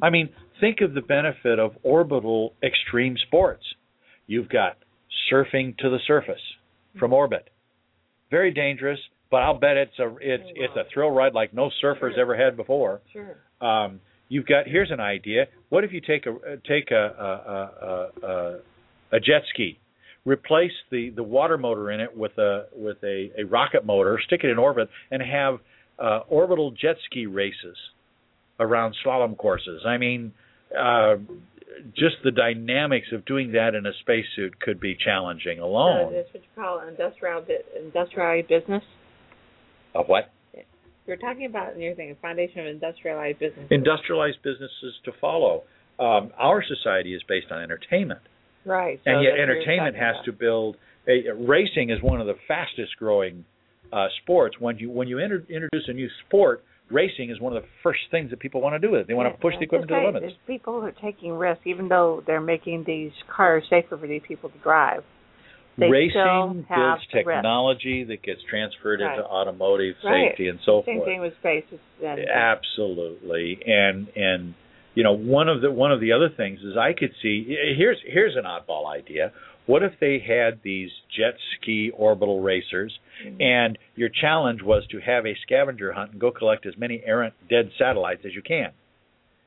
I mean, think of the benefit of orbital extreme sports. You've got surfing to the surface from orbit. Very dangerous, but I'll bet it's a it's it's a thrill ride like no surfer's ever had before.
Sure.
Um, you've got here's an idea. What if you take a uh, take a a, a, a, a jet ski, replace the the water motor in it with a with a, a rocket motor, stick it in orbit, and have uh, orbital jet ski races around slalom courses. I mean, uh, just the dynamics of doing that in a spacesuit could be challenging alone.
that's what you call an industrial industrialized business.
Of what?
You're talking about in your thing, foundation of industrialized business.
Industrialized businesses to follow. Um, our society is based on entertainment.
right. so
and yet
that's what you're
entertainment has
about.
to build a, racing is one of the fastest growing uh, sports when you when you inter- introduce a new sport racing is one of the first things that people want to do with it they want to push the equipment to the limits
There's people who are taking risks, even though they're making these cars safer for these people to drive. They
racing builds technology that gets transferred
Right.
into automotive
Right.
safety and so
Same
forth
thing with space. And,
absolutely and and you know one of the one of the other things is i could see here's here's an oddball idea what if they had these jet ski orbital racers mm-hmm. and your challenge was to have a scavenger hunt and go collect as many errant dead satellites as you can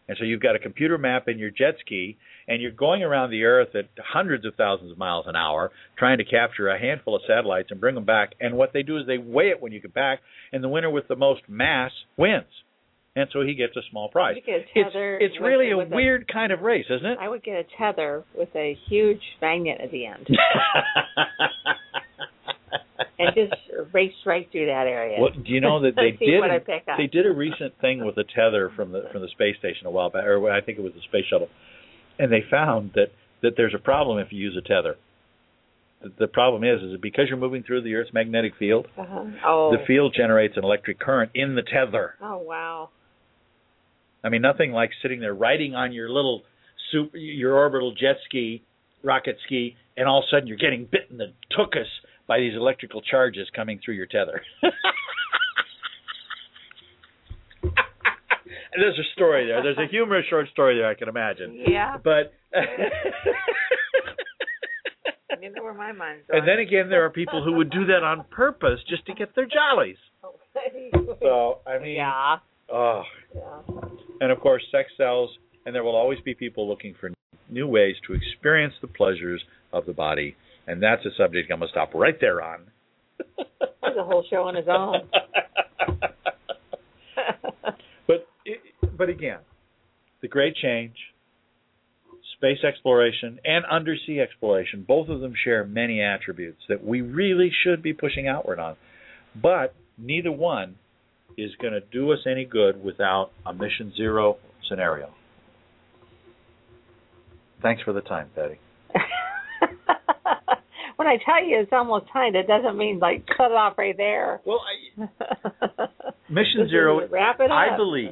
and so you've got a computer map in your jet ski and you're going around the earth at hundreds of thousands of miles an hour trying to capture a handful of satellites and bring them back. And what they do is they weigh it when you get back and the winner with the most mass wins. And so he gets a small prize.
A
it's
tether
it's really a weird kind of race isn't it?
I would get a tether with a huge magnet at the end and just race right through that area.
Well, do you know that they did
what I pick up.
they did a recent thing with a tether from the from the space station a while back, or I think it was the space shuttle, and they found that that there's a problem if you use a tether. The, the problem is is that because you're moving through the Earth's magnetic field,
Uh-huh. Oh.
the field generates an electric current in the tether.
Oh wow.
I mean, nothing like sitting there riding on your little super, your orbital jet ski, rocket ski, and all of a sudden you're getting bitten the tuchus by these electrical charges coming through your tether. There's a story there. There's a humorous short story there, I can imagine.
Yeah.
But
You know where my mind's
and then again, there are people who would do that on purpose just to get their jollies. So I mean,
yeah.
oh,
Yeah.
and of course, sex sells, and there will always be people looking for new ways to experience the pleasures of the body, and that's a subject I'm gonna stop right there on.
There's a whole show on his own.
but but again, the great change, space exploration and undersea exploration, both of them share many attributes that we really should be pushing outward on. But neither one is going to do us any good without a mission zero scenario. Thanks for the time, Patty.
when I tell you it's almost time, it doesn't mean like cut it off right there.
Well, Mission Zero,
wrap it
I believe,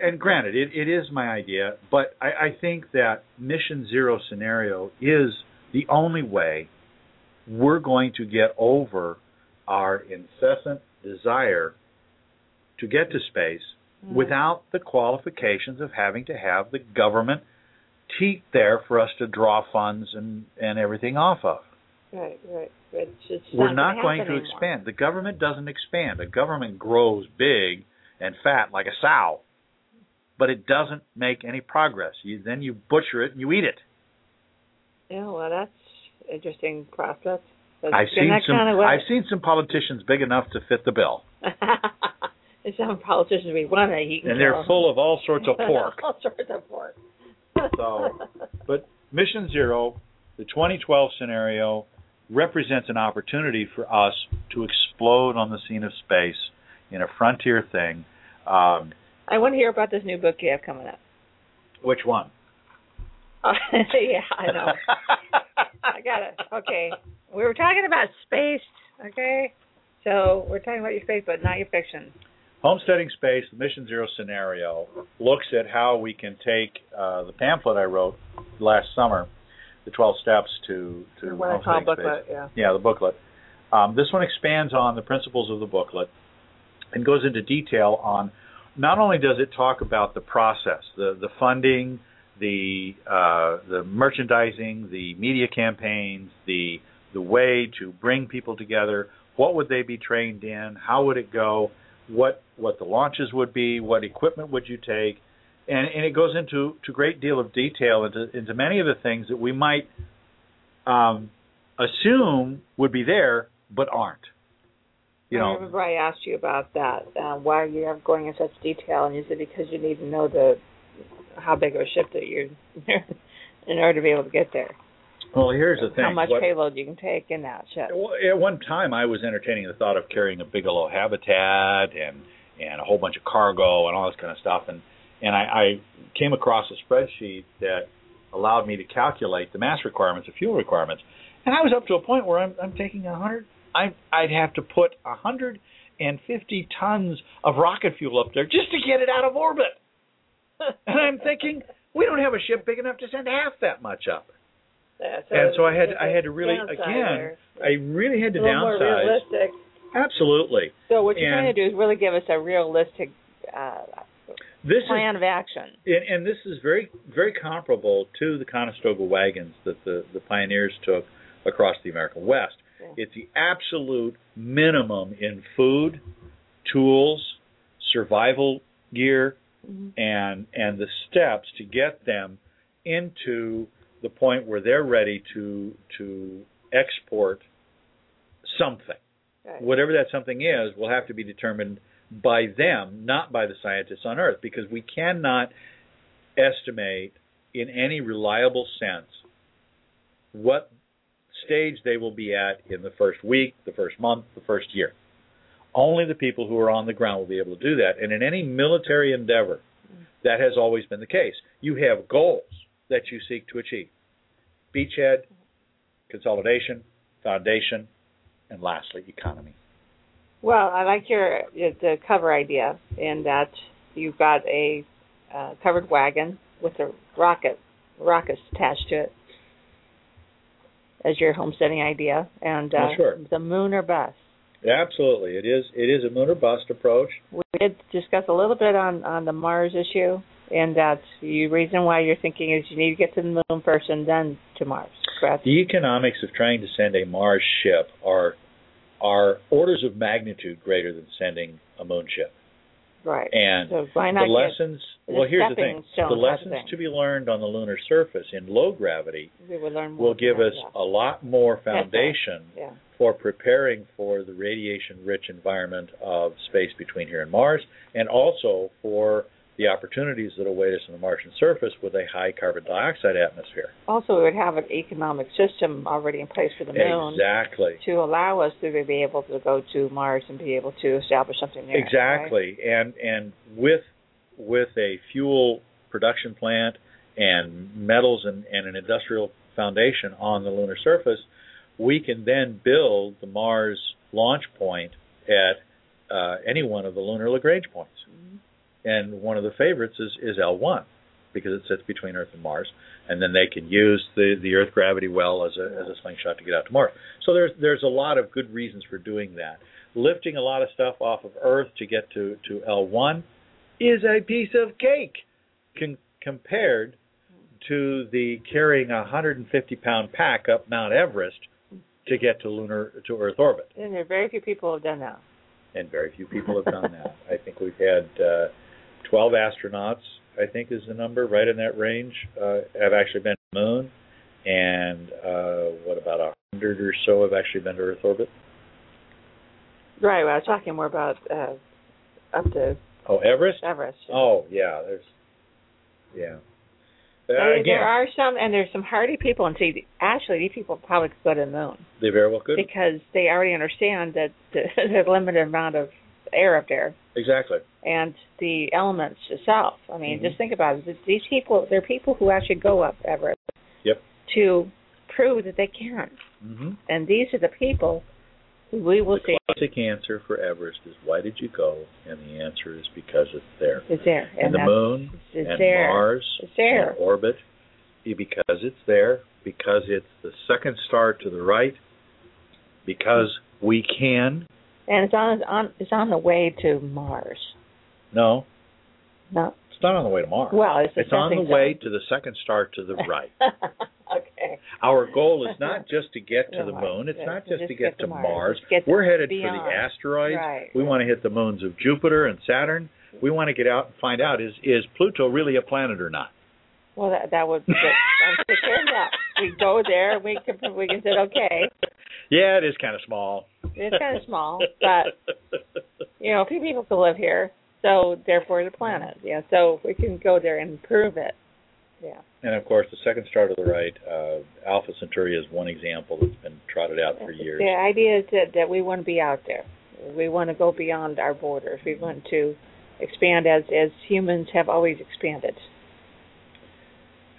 and granted, it, it is my idea, but I, I think that Mission Zero scenario is the only way we're going to get over our incessant desire to get to space
Mm.
without the qualifications of having to have the government teat there for us to draw funds and, and everything off of.
Right, right. It's just
We're
not
not going to
anymore.
expand. The government doesn't expand. A government grows big and fat like a sow, but it doesn't make any progress. You, then you butcher it and you eat it.
Yeah, well, that's interesting process. That's
I've seen some.
Kind of.
I've seen some politicians big enough to fit the bill,
some politicians we want to eat,
and they're full of all sorts of pork.
all sorts of pork.
So, but Mission Zero, the 2012 scenario, represents an opportunity for us to explode on the scene of space in a frontier thing. Um,
I want to hear about this new book you have coming up.
which one?
yeah, I know. I got it. Okay. We were talking about space, okay? So we're talking about your space, but not your fiction.
Homesteading Space, the Mission Zero scenario, looks at how we can take uh, the pamphlet I wrote last summer, the 12 steps to, to
call booklet,
space.
yeah.
Yeah, the booklet. Um, this one expands on the principles of the booklet and goes into detail on not only does it talk about the process, the the funding, the uh, the merchandising, the media campaigns, the the way to bring people together. What would they be trained in? How would it go? What what the launches would be? What equipment would you take? And and it goes into to great deal of detail into into many of the things that we might um, assume would be there but aren't. You
I remember I asked you about that. Uh, why are you going in such detail? And you said because you need to know the how big of a ship that you're in order to be able to get there.
well, here's the thing.
How much
What-
payload you can take in that ship.
At one time, I was entertaining the thought of carrying a Bigelow habitat and and a whole bunch of cargo and all this kind of stuff, and and I, I came across a spreadsheet that allowed me to calculate the mass requirements, the fuel requirements, and I was up to a point where I'm I'm taking a hundred. I'd have to put a hundred and fifty tons of rocket fuel up there just to get it out of orbit, and I'm thinking we don't have a ship big enough to send half that much up.
Yeah,
and so I had I had to really again
there.
I really had to downsize.
realistic.
Absolutely.
So what you're
And-
trying to do is really give us a realistic uh,
This is
plan of action.
and, and this is very very comparable to the Conestoga wagons that the the pioneers took across the American West.
Yeah.
It's the absolute minimum in food, tools, survival gear,
Mhm.
and and the steps to get them into the point where they're ready to to export something.
Right.
Whatever that something is will have to be determined by them, not by the scientists on Earth, because we cannot estimate in any reliable sense what stage they will be at in the first week, the first month, the first year. Only the people who are on the ground will be able to do that. And in any military endeavor, that has always been the case. You have goals that you seek to achieve beachhead, consolidation, foundation, and lastly, economy.
Well, I like your the cover idea in that you've got a uh, covered wagon with a rocket rockets attached to it as your homesteading idea, and uh,
Oh, sure.
the moon or bust.
Absolutely, it is. It is a moon or bust approach.
We did discuss a little bit on on the Mars issue, and that the reason why you're thinking is you need to get to the moon first and then to Mars. Correct.
The economics of trying to send a Mars ship are are orders of magnitude greater than sending a moon ship.
Right.
And
so
the lessons. well, here's the thing: the lessons to be learned on the lunar surface in low gravity
we would learn more
will give us a lot more foundation
yeah.
for preparing for the radiation-rich environment of space between here and Mars, and also for the opportunities that await us on the Martian surface with a high carbon dioxide atmosphere.
Also, we would have an economic system already in place for the moon
Exactly.
to allow us to be able to go to Mars and be able to establish something there. right?
Exactly, and and with with a fuel production plant and metals and, and an industrial foundation on the lunar surface, we can then build the Mars launch point at uh, any one of the lunar Lagrange points. And one of the favorites is, is L1 because it sits between Earth and Mars, and then they can use the, the Earth gravity well as a as a slingshot to get out to Mars. So there's there's a lot of good reasons for doing that. Lifting a lot of stuff off of Earth to get to to L1 is a piece of cake con- compared to the carrying a 150 pound pack up Mount Everest to get to lunar to Earth orbit.
And there are very few people who have done that.
And very few people have done that. I think we've had uh, 12 astronauts. I think is the number right in that range. Uh, have actually been to the moon, and uh, what about a hundred or so have actually been to Earth orbit?
Right. Well, I was talking more about uh, up to
Oh, Everest.
Everest.
Oh, yeah. There's, yeah. Uh,
There-
again,
there are some, and there's some hardy people, and see, actually, these people probably could go to the moon
they very well could.
because they already understand that there's a limited amount of air up there
Exactly.
and the elements itself. I mean,
Mhm.
just think about it. These people, they're people who actually go up Everest
Yep.
to prove that they can,
Mm-hmm.
and these are the people who we will see
The classic answer for Everest is why did you go? And the answer is because it's there.
It's there,
And, the
that's-
moon
is
and
there.
Mars
It's there.
and orbit because it's there, because it's the second star to the right, because we can.
And it's on, on it's on the way to Mars.
No,
No.
It's not on the way to Mars.
Well, it's
it's on the way to the second star to the right.
okay.
Our goal is not just to get to the moon. It's not just
just
to get,
get to Mars.
Mars. We're headed
beyond.
for the asteroids.
Right,
we want to hit the moons of Jupiter and Saturn. We want to get out and find out is is Pluto really a planet or not?
Well, that that would be good. I'm take care of that. We go there. We can we can say okay.
Yeah, it is kind of small.
It's kind of small, but you know, a few people can live here, so therefore the planet. Yeah, so we can go there and prove it. Yeah.
And of course, the second star to the right, uh, Alpha Centauri, is one example that's been trotted out for years.
The idea is that, that we want to be out there. We want to go beyond our borders. We want to expand as as humans have always expanded.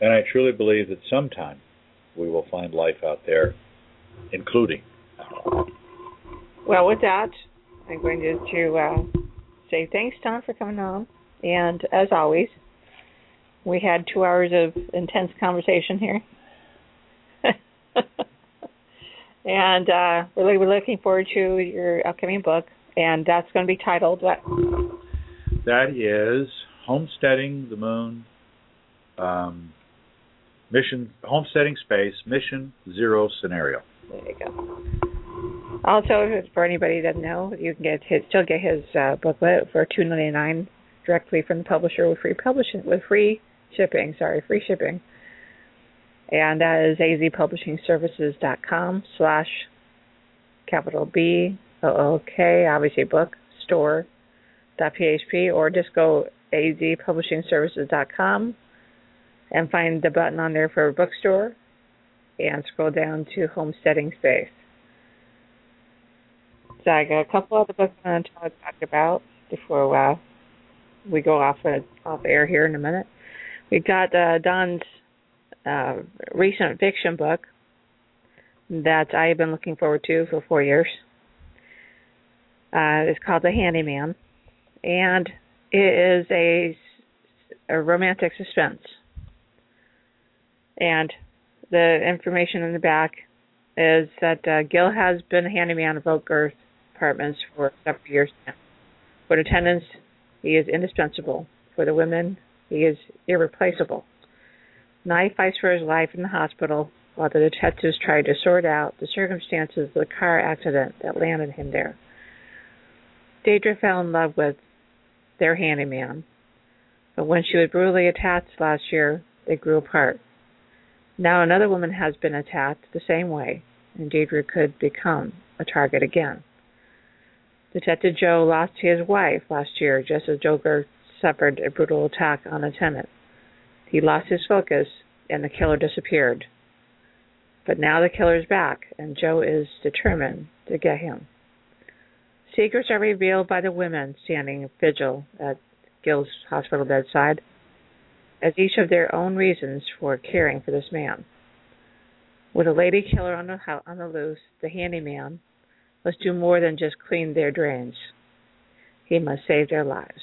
And I truly believe that sometime we will find life out there, including.
Well, with that, I'm going to, to uh, say thanks, Don, for coming on. And as always, we had two hours of intense conversation here. and uh, we're really looking forward to your upcoming book. And that's going to be titled what?
That is homesteading the moon, um, mission homesteading space, mission zero scenario.
There you go. Also, for anybody that doesn't know, you can get his, still get his uh, booklet for two ninety nine directly from the publisher with free publishing with free shipping. Sorry, free shipping. And that is azpublishingservices.com slash capital B O O K obviously book store dot php or just go azpublishingservices.com and find the button on there for bookstore and scroll down to homesteading space. So a couple other books I want to talk about before uh, we go off off air here in a minute. We got uh, Don's uh, recent fiction book that I have been looking forward to for four years. Uh, it's called The Handyman, and it is a, a romantic suspense. And the information in the back is that uh, Gil has been a handyman of Oak Earth Apartments for several years now. For the tenants, he is indispensable. For the women, he is irreplaceable. He fights for his life in the hospital while the detectives try to sort out the circumstances of the car accident that landed him there. Deidre fell in love with their handyman, but when she was brutally attacked last year, they grew apart. Now another woman has been attacked the same way, and Deidre could become a target again. Detective Joe lost his wife last year just as Joker suffered a brutal attack on a tenant. He lost his focus and the killer disappeared. But now the killer is back and Joe is determined to get him. Secrets are revealed by the women standing vigil at Gil's hospital bedside, as each have their own reasons for caring for this man. With a lady killer on the on the loose, the handyman must do more than just clean their drains. He must save their lives.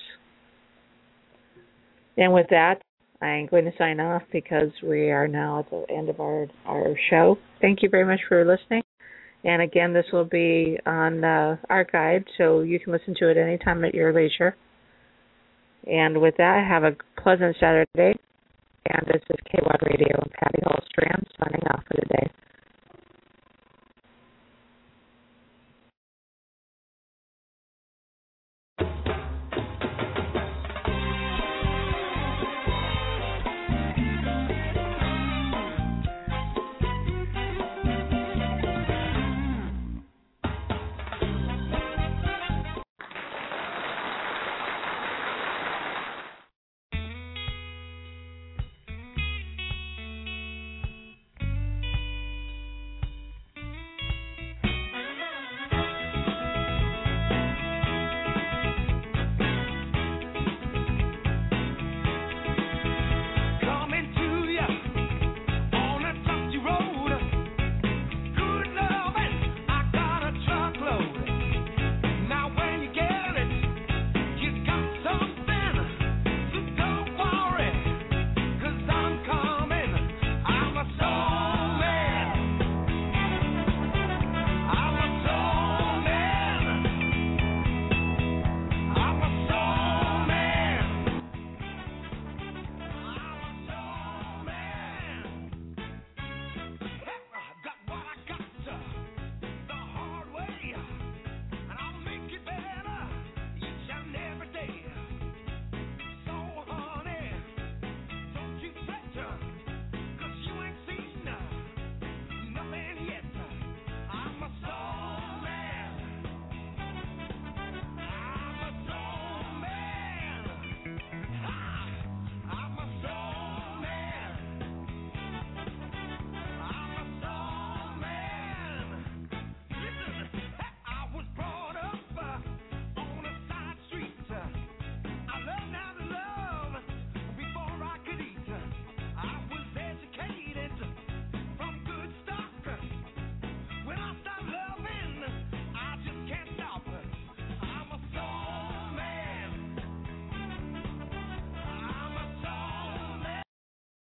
And with that, I am going to sign off because we are now at the end of our our show. Thank you very much for listening. And again, this will be on uh, archived, so you can listen to it anytime at your leisure. And with that, have a pleasant Saturday. And this is KWAD Radio and Patty Hallstrand signing off for the